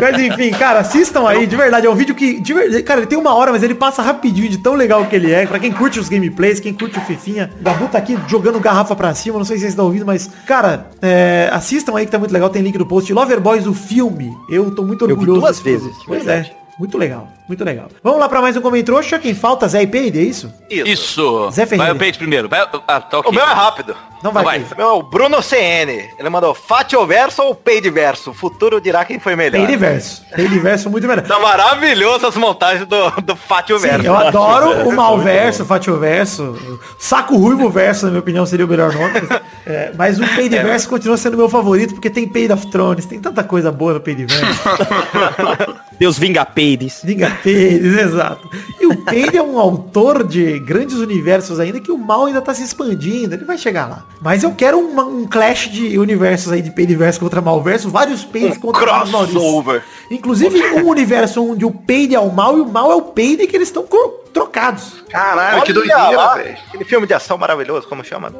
Mas enfim, cara, assistam aí, de verdade. É um vídeo que, de cara, ele tem uma hora, mas ele passa rapidinho de tão legal que ele é. Pra quem curte os gameplays, quem curte o Fifinha. O Gabu tá aqui jogando garrafa pra cima, não sei se vocês estão ouvindo, mas, cara, é, assistam aí que tá muito legal. Tem link no post. Loverboys, o filme. Eu tô muito Eu vi orgulhoso. duas vezes. Pois é. Muito legal, muito legal. Vamos lá pra mais um Comentrouxa. Quem falta, Zé e Peide, é isso? Isso. Zé Ferreira. Vai o Peide primeiro. Vai, ah, tá ok. O meu é rápido. Não vai, Vai. Peide. O meu é o Bruno CN. Ele mandou Fatio Verso ou Peide Verso? O futuro dirá quem foi melhor. Peide verso. Peide verso muito melhor. Tá maravilhoso as montagens do, do Fatio Sim, Verso. eu adoro o Malverso, o Fatioverso. Saco Ruivo Verso, na minha opinião, seria o melhor nome. Mas, é, mas o Peidiverso continua sendo meu favorito, porque tem Paid of Thrones, tem tanta coisa boa no Peidiverso. Deus vinga peides. Vinga Peides, exato. E o Peide é um autor de grandes universos ainda, que o mal ainda tá se expandindo, ele vai chegar lá. Mas eu quero uma- um clash de universos aí, de Peidiverso contra Malverso, vários Peides contra vários Maurício. Crossover. Inclusive um universo onde o Peide é o mal e o mal é o Peide que eles estão trocados. Caralho, que Olha doideira, lá, velho. Aquele filme de ação maravilhoso, como chama?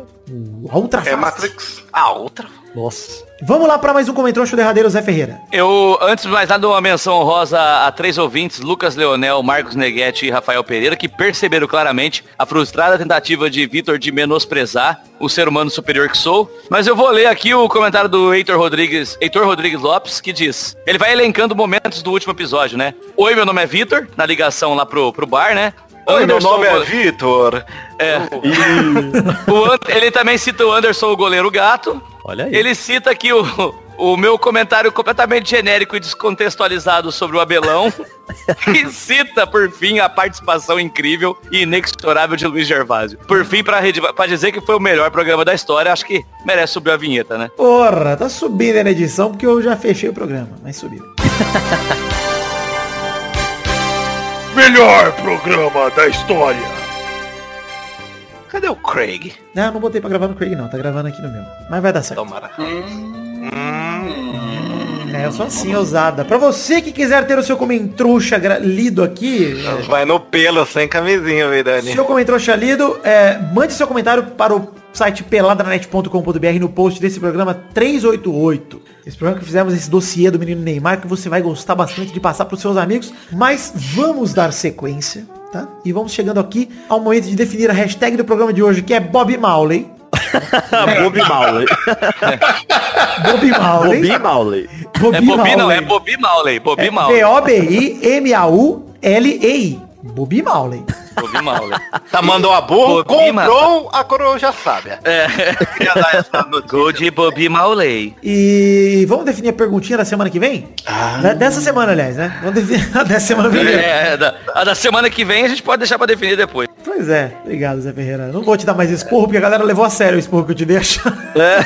A Ultra É Face. Matrix. A outra. Nossa. Vamos lá para mais um comentrouxa derradeiro, Zé Ferreira. Eu, antes de mais nada, uma menção honrosa a três ouvintes, Lucas Leonel, Marcos Neguete e Rafael Pereira, que perceberam claramente a frustrada tentativa de Vitor de menosprezar o ser humano superior que sou. Mas eu vou ler aqui o comentário do Heitor Rodrigues, Heitor Rodrigues Lopes, que diz, ele vai elencando momentos do último episódio, né? Oi, meu nome é Vitor, na ligação lá pro, pro bar, né? Oi, meu nome é Vitor. É. Ele também cita o Anderson, o goleiro gato. Olha aí. Ele cita aqui o, o meu comentário completamente genérico e descontextualizado sobre o Abelão. e cita, por fim, a participação incrível e inexorável de Luiz Gervásio. Por fim, pra dizer que foi o melhor programa da história, acho que merece subir a vinheta, né? Porra, tá subindo aí na edição porque eu já fechei o programa, mas subiu. Melhor programa da história. Cadê o Craig? Não, não botei pra gravar no Craig não, tá gravando aqui no meu. Mas vai dar certo. Tomara. É, eu sou assim, ousada. Pra você que quiser ter o seu comentrouxa lido aqui, é, Vai no pelo, sem camisinha, viu, Dani? seu comentrouxa lido, é, mande seu comentário para o site peladranet.com.br no post desse programa 388. Esse programa que fizemos, esse dossiê do menino Neymar, que você vai gostar bastante de passar pros seus amigos. Mas vamos dar sequência, tá? E vamos chegando aqui ao momento de definir a hashtag do programa de hoje, que é Bob Marley. Bob Marley. Bob Marley. Bobi Marley. Bobi É não, Marley. é Bobi Marley. Bobi É Marley. B-O-B-I-M-A-U-L-E-I. Bobi Marley. Bobi Marley. Tá mandou a burro, comprou a coroa já sábia. É. De Bobi Marley. E vamos definir a perguntinha da semana que vem? Da- Dessa semana, aliás, né? Vamos definir a dessa semana primeiro. É, da, a da semana que vem a gente pode deixar pra definir depois. Pois é, obrigado, Zé Ferreira. Não vou te dar mais esporro, porque a galera levou a sério o esporro que eu te deixo. É,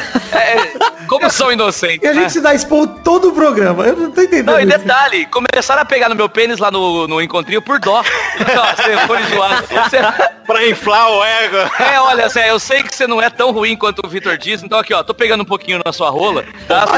como são inocentes, E a né? gente se dá esporro todo o programa. Eu não tô entendendo. Não, e isso. detalhe, começaram a pegar no meu pênis lá no, no encontrinho por dó. Você foi zoado. Você- Pra inflar o ego. É, olha, Zé, eu sei que você não é tão ruim quanto o Vitor diz, então aqui, ó, tô pegando um pouquinho na sua rola. Tá? Só-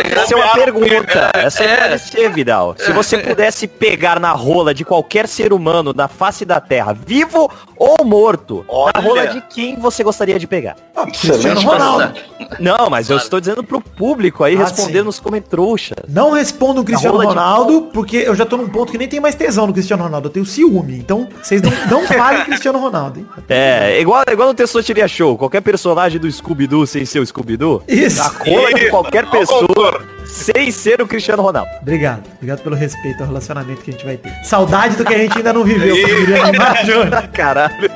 Essa ser uma pergunta. Essa É. pode ser, Vidal. Se você pudesse pegar na rola de qualquer ser humano na face da Terra, vivo ou morto, na Olha. rola de quem você gostaria de pegar? Ah, Cristiano Ronaldo. Não, mas eu estou dizendo pro público aí Ah, respondendo sim. nos comentrouxas. Não respondo o Cristiano rola de Ronaldo, porque eu já tô num ponto que nem tem mais tesão no Cristiano Ronaldo. Eu tenho ciúme. Então, vocês não, não falem Cristiano Ronaldo, hein? É, igual, igual no Testosteria Show, qualquer personagem do Scooby-Doo sem ser o Scooby-Doo, Isso. a rola de qualquer pessoa. Sem ser o Cristiano Ronaldo. Obrigado. Obrigado pelo respeito ao relacionamento que a gente vai ter. Saudade do que a gente ainda não viveu. Caralho.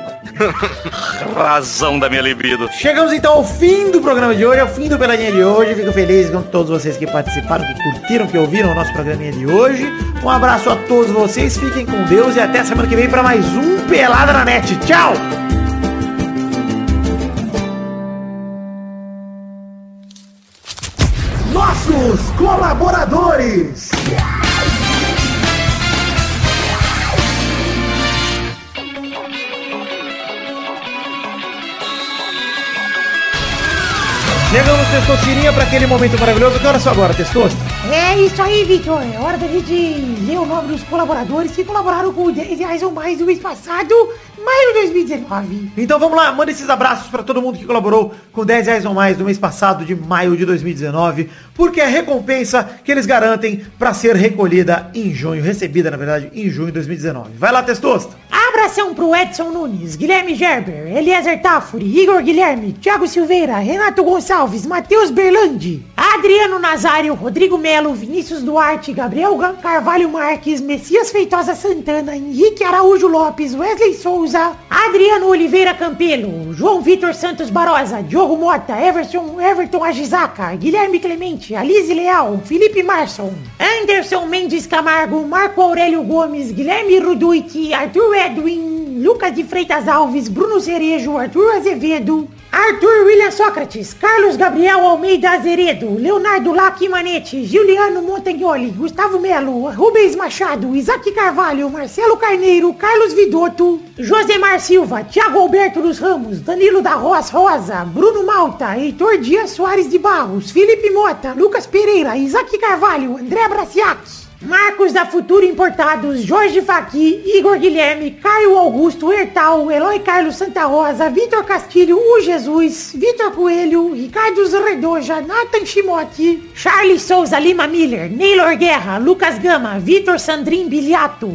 Razão da minha libido. Chegamos então ao fim do programa de hoje, ao fim do Peladinha de hoje. Fico feliz com todos vocês que participaram, que curtiram, que ouviram o nosso programinha de hoje. Um abraço a todos vocês, fiquem com Deus e até semana que vem para mais um Pelada na Net. Tchau! Nossos colaboradores! Chegamos, Testosterinha, para aquele momento maravilhoso. Que hora são agora, Testosta? É isso aí, Vitor. É hora da gente ler o nome dos colaboradores que colaboraram com 10 reais ou mais no mês passado, maio de 2019. Então vamos lá, manda esses abraços pra todo mundo que colaborou com 10 reais ou mais no mês passado de maio de 2019, porque é a recompensa que eles garantem pra ser recolhida em junho, recebida na verdade em junho de 2019. Vai lá, Testosta. Abração pro Edson Nunes, Guilherme Gerber, Eliezer Tafuri, Igor Guilherme, Thiago Silveira, Renato Gonçalves, Matheus Berlandi, Adriano Nazário, Rodrigo Melo, Vinícius Duarte, Gabriel Ga- Carvalho Marques, Messias Feitosa Santana, Henrique Araújo Lopes, Wesley Souza, Adriano Oliveira Campelo, João Vitor Santos Barosa, Diogo Mota, Everton, Everton Agisaca, Guilherme Clemente, Alize Leal, Felipe Marson, Anderson Mendes Camargo, Marco Aurélio Gomes, Guilherme Ruduit, Arthur Edwin, Lucas de Freitas Alves, Bruno Cerejo, Arthur Azevedo, Arthur William Sócrates, Carlos Gabriel Almeida Azeredo, Leonardo Lac Manete, Juliano Montagnoli, Gustavo Melo, Rubens Machado, Isaac Carvalho, Marcelo Carneiro, Carlos Vidotto, Josemar Silva, Thiago Alberto dos Ramos, Danilo da Roas Rosa, Bruno Malta, Heitor Dias Soares de Barros, Felipe Mota, Lucas Pereira, Isaac Carvalho, André Braciac. Marcos da Futuro Importados, Jorge Faqui, Igor Guilherme, Caio Augusto Hertal, Eloy Carlos Santa Rosa, Vitor Castilho, o Jesus, Vitor Coelho, Ricardo Zredoja, Nathan Shimote, Charles Souza Lima Miller, Neylor Guerra, Lucas Gama, Vitor Sandrin Biliato,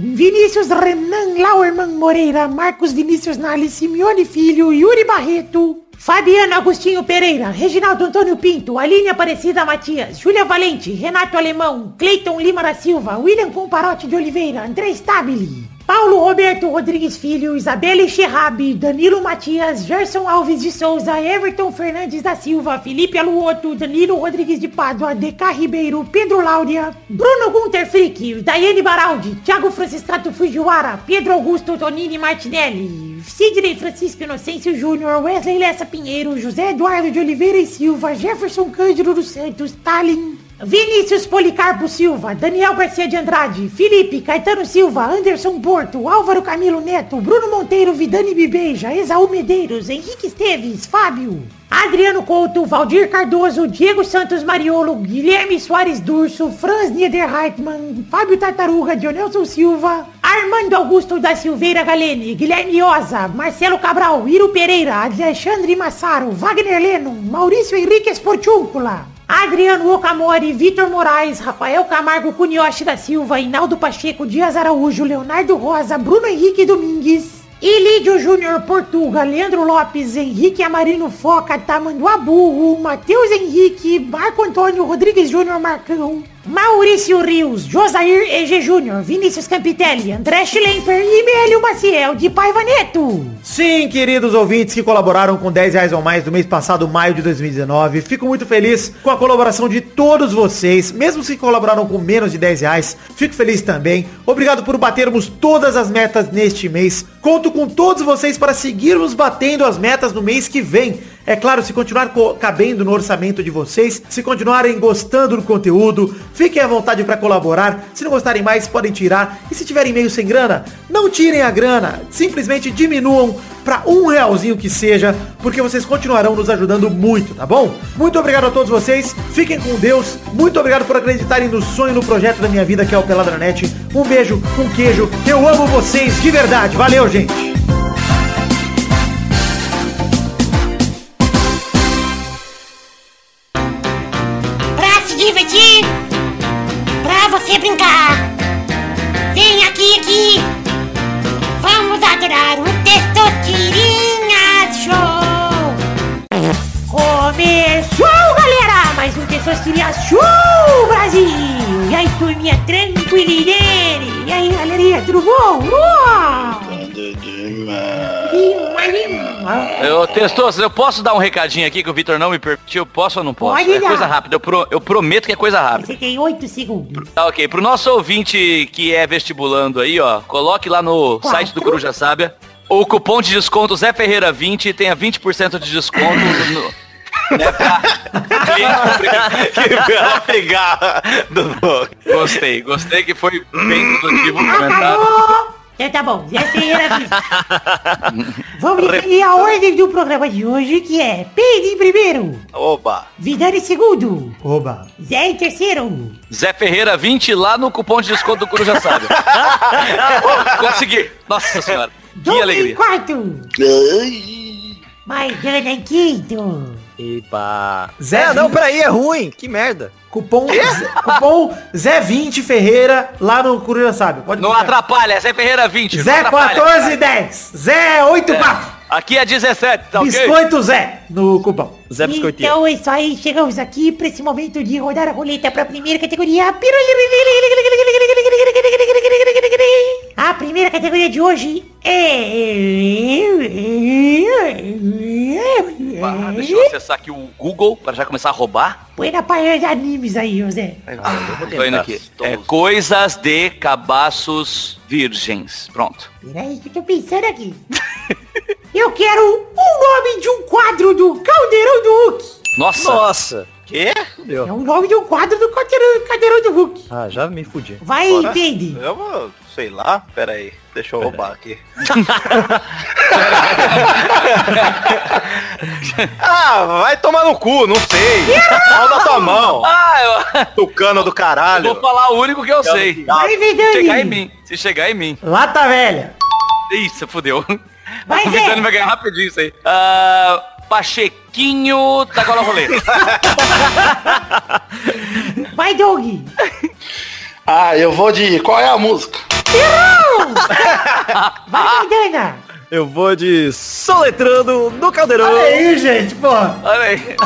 Vinícius Renan Lauerman Moreira, Marcos Vinícius Nali, Simeone Filho, Yuri Barreto, Fabiano Agostinho Pereira, Reginaldo Antônio Pinto, Aline Aparecida Matias, Júlia Valente, Renato Alemão, Cleiton Lima da Silva, William Comparote de Oliveira, André Stabile, Paulo Roberto Rodrigues Filho, Isabelle Xerrabi, Danilo Matias, Gerson Alves de Souza, Everton Fernandes da Silva, Felipe Aluoto, Danilo Rodrigues de Pádua, DK Ribeiro, Pedro Láudia, Bruno Gunter Frick, Daiane Baraldi, Thiago Franciscato Fujiwara, Pedro Augusto Tonini Martinelli, Sidney Francisco Inocêncio Júnior, Wesley Lessa Pinheiro, José Eduardo de Oliveira e Silva, Jefferson Cândido dos Santos, Stalin, Vinícius Policarpo Silva, Daniel Garcia de Andrade, Felipe, Caetano Silva, Anderson Porto, Álvaro Camilo Neto, Bruno Monteiro, Vidani Bibeja, Exaú Medeiros, Henrique Esteves, Fábio, Adriano Couto, Valdir Cardoso, Diego Santos Mariolo, Guilherme Soares Durso, Franz Niederreitmann, Fábio Tartaruga, Dionelson Silva, Armando Augusto da Silveira Galene, Guilherme Oza, Marcelo Cabral, Iro Pereira, Alexandre Massaro, Wagner Leno, Maurício Henrique Esportúncula, Adriano Okamori, Vitor Moraes, Rafael Camargo Cunioche da Silva, Inaldo Pacheco, Dias Araújo, Leonardo Rosa, Bruno Henrique Domingues, Ilídio Júnior Portuga, Leandro Lopes, Henrique Amarino Foca, Tamanduá Burro, Matheus Henrique, Marco Antônio Rodrigues Júnior Marcão, Maurício Rios, Josair EG Júnior, Vinícius Campitelli, André Schlemper e Mélio Maciel de Paiva Neto. Sim, queridos ouvintes que colaboraram com 10 reais ou mais no mês passado, maio de 2019. Fico muito feliz com a colaboração de todos vocês, mesmo se colaboraram com menos de 10 reais. Fico feliz também. Obrigado por batermos todas as metas neste mês. Conto com todos vocês para seguirmos batendo as metas no mês que vem. É claro, se continuar co- cabendo no orçamento de vocês, se continuarem gostando do conteúdo, fiquem à vontade para colaborar. Se não gostarem mais, podem tirar. E se tiverem meio sem grana, não tirem a grana. Simplesmente diminuam para um realzinho que seja, porque vocês continuarão nos ajudando muito, tá bom? Muito obrigado a todos vocês. Fiquem com Deus. Muito obrigado por acreditarem no sonho, no projeto da minha vida, que é o Peladranet. Um beijo, um queijo. Eu amo vocês de verdade. Valeu, gente. Testosterinha Show, Brasil! E aí, turminha tranquilidade? E aí, galerinha, tudo bom? Uau! Eu, Testoso, eu posso dar um recadinho aqui que o Vitor não me permitiu? Posso ou não posso? Pode é dar. coisa rápida, eu, pro- eu prometo que é coisa rápida. Você tem oito segundos. Tá, ok. Pro nosso ouvinte que é vestibulando aí, ó, coloque lá no Quatro. site do Coruja Sábia o cupom de desconto Zé Ferreira 20 e tenha 20% de desconto no, né, pra... que bela pegada do Gostei, gostei que foi bem produtivo o comentário. Acabou! Então tá bom, Zé Ferreira 20. Vamos definir a ordem do programa de hoje, que é Pedro em primeiro, Oba. Vidani em segundo, Oba. Zé em terceiro, Zé Ferreira 20 lá no cupom de desconto do Coruja Sábio. Consegui. Nossa senhora. Que Doug em alegria. quarto, Maidana em quinto, Epa. Zé é, não, peraí, é ruim. Que merda. Cupom, Zé- cupom Zé 20 Ferreira lá no Coruja Sábio. Pode Não atrapalha, Zé Ferreira 20. não Zé atrapalha. 14 10. Zé 8 4. Aqui é 17, tá ok? Biscoito Zé no cupom. Zé Biscoitinho. Então é isso aí, chegamos aqui pra esse momento de rodar a roleta pra primeira categoria. A primeira categoria de hoje Ah, é... deixa eu acessar aqui o Google para já começar a roubar. Põe na página de animes aí, José. Tô indo aqui. É coisas de cabaços virgens. Pronto. Peraí que eu tô pensando aqui. Eu quero o nome de um quadro do Caldeirão do Hulk. Nossa. Nossa. Quê? Fudeu. É o nome de um quadro do Caldeirão, Caldeirão do Hulk. Ah, já me fudi. Vai, Bora. entende. Eu vou, sei lá, pera aí. Deixa eu roubar aqui. ah, vai tomar no cu, não sei. Mal na tua mão. Ah, eu Tucano do caralho. vou falar o único que eu sei. Vai, Se chegar em mim. Se chegar em mim. Lata velha. Isso, fudeu. Vai, O vai ganhar rapidinho isso aí. Ah, Pachequinho da Cola Rolê. Vai, Doug. Ah, eu vou de. Qual é a música? Vai, Vidana. Eu vou de soletrando no caldeirão. Olha aí, gente, porra. Olha aí.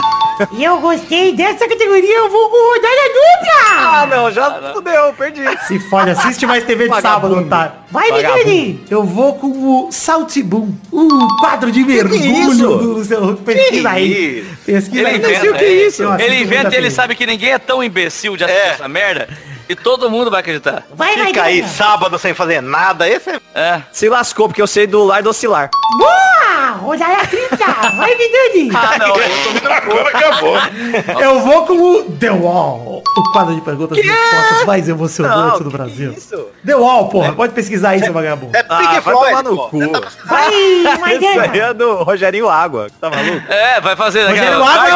E eu gostei dessa categoria, eu vou com rodada dupla. Ah, não, já fudeu, perdi. Se fode, assiste mais TV de sábado, otário. Vai. Vidani. Eu vou com o Saltibum, o quadro de mergulho isso? do seu... Pesquisa aí. isso? Pesquisa Ele aí. inventa, o que é isso. Eu assisto Ele inventa e ele sabe que ninguém é tão imbecil de assistir É. essa merda e todo mundo vai acreditar. Vai, vai, Fica aí Vidani. sábado sem fazer nada. Esse é... É. Se lascou, porque eu sei do lar do oscilar. Boa! Rodada tripla. Vai, Vidani. Ah, não. Agora acabou. Eu vou com o The Wall, o quadro de perguntas e respostas mais emocionante do Brasil. Isso. The Wall, porra. Pode pesquisar aí, seu vagabundo. É Pink Ah, vai Floyd, tomar no pô. cu. Vai, Isso aí é do Rogerinho Água. Tá maluco? É, vai fazer Rogério aquela- Água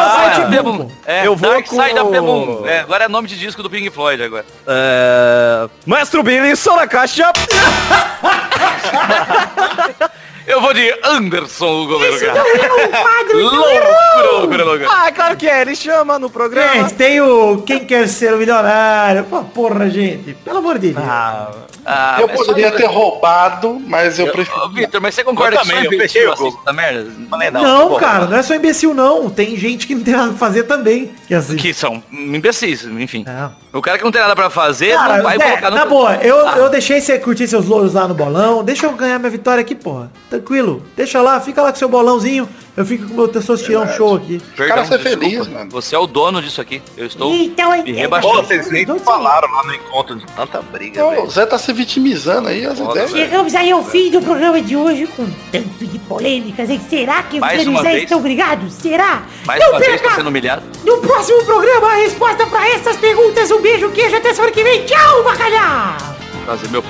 é o. É, Eu vou Dark com- Side of the Moon. É, agora é nome de disco do Pink Floyd agora. É... Maestro Billy, som na caixa. Eu vou de Anderson, o goleiro. Isso não é um quadro Loucura, loucura. Ah, claro que é. Ele chama no programa. Gente, tem o Quem Quer Ser o Milionário. Pô, porra, gente. Pelo amor de Deus. Ah, Ah, Eu poderia ter roubado, mas eu prefiro. Ô, Vitor, mas você concorda Eu que também, só eu fechei imbecil o Google. essa merda? Falei, não, pô. cara, não é só imbecil, não. Tem gente que não tem nada pra fazer também. Que assim. Que são imbecis, enfim. Não. O cara que não tem nada pra fazer Cara, não vai Zé, colocar no... na boa, eu, Ah. eu deixei você curtir seus louros lá no bolão. Deixa eu ganhar minha vitória aqui, porra. Tranquilo. Deixa lá, fica lá com seu bolãozinho. Eu fico com o meu testosterone show aqui. Perdão, Cara, ser desculpa. feliz, mano. Você é o dono disso aqui. Eu estou Então, me Pô, rebaixando. vocês nem falaram lá no encontro de tanta briga. O Zé tá se vitimizando aí, as Foda, ideias. Chegamos aí ao fim do programa de hoje com tanto de polêmicas, hein? Será que os Mais uma Zé vez. estão brigados? Será? Mais Não uma vez perca tá sendo humilhado. no próximo programa a resposta pra essas perguntas. Um beijo, queijo, até semana que vem. Tchau, bacalhau! Fazer meu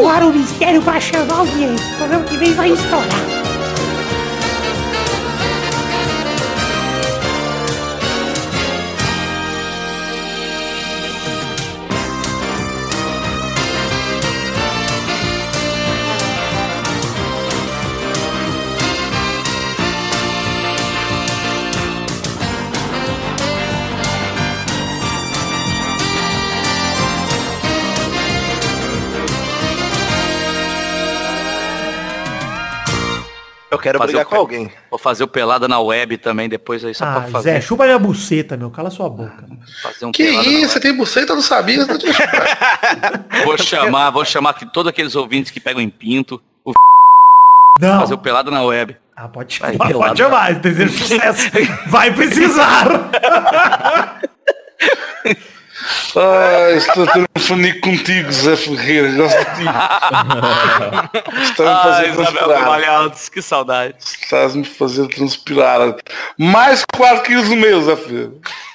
no ar o mistério pra chamar audiência. O programa que vem vai estourar. Quero Fazer brigar o com alguém. Vou fazer o pelada na web também depois aí só Ah, pra fazer. Zé, chupa minha buceta, meu. Cala sua boca. fazer um Que isso, você tem buceta, eu não sabia. não tinha- Vou chamar, vou chamar aqui todos aqueles ouvintes que pegam em pinto, o Não. fazer o pelada na web. Ah, pode Vai, chamar, pelado. pode chamar. Desejo sucesso. Vai precisar. Ah, estou tendo um fone contigo, Zé Ferreira. Gosto de ti. Está me Ah, fazendo Isabel transpirar. Que saudade. Estás me fazendo transpirar. Mais 4 quilos no meu, Zé Ferreira.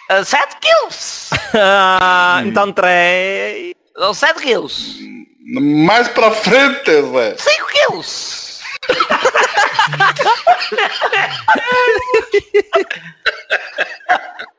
Uh, 7 quilos! Ah, então três. Não, 7 quilos. Mais pra frente, Zé. Cinco quilos.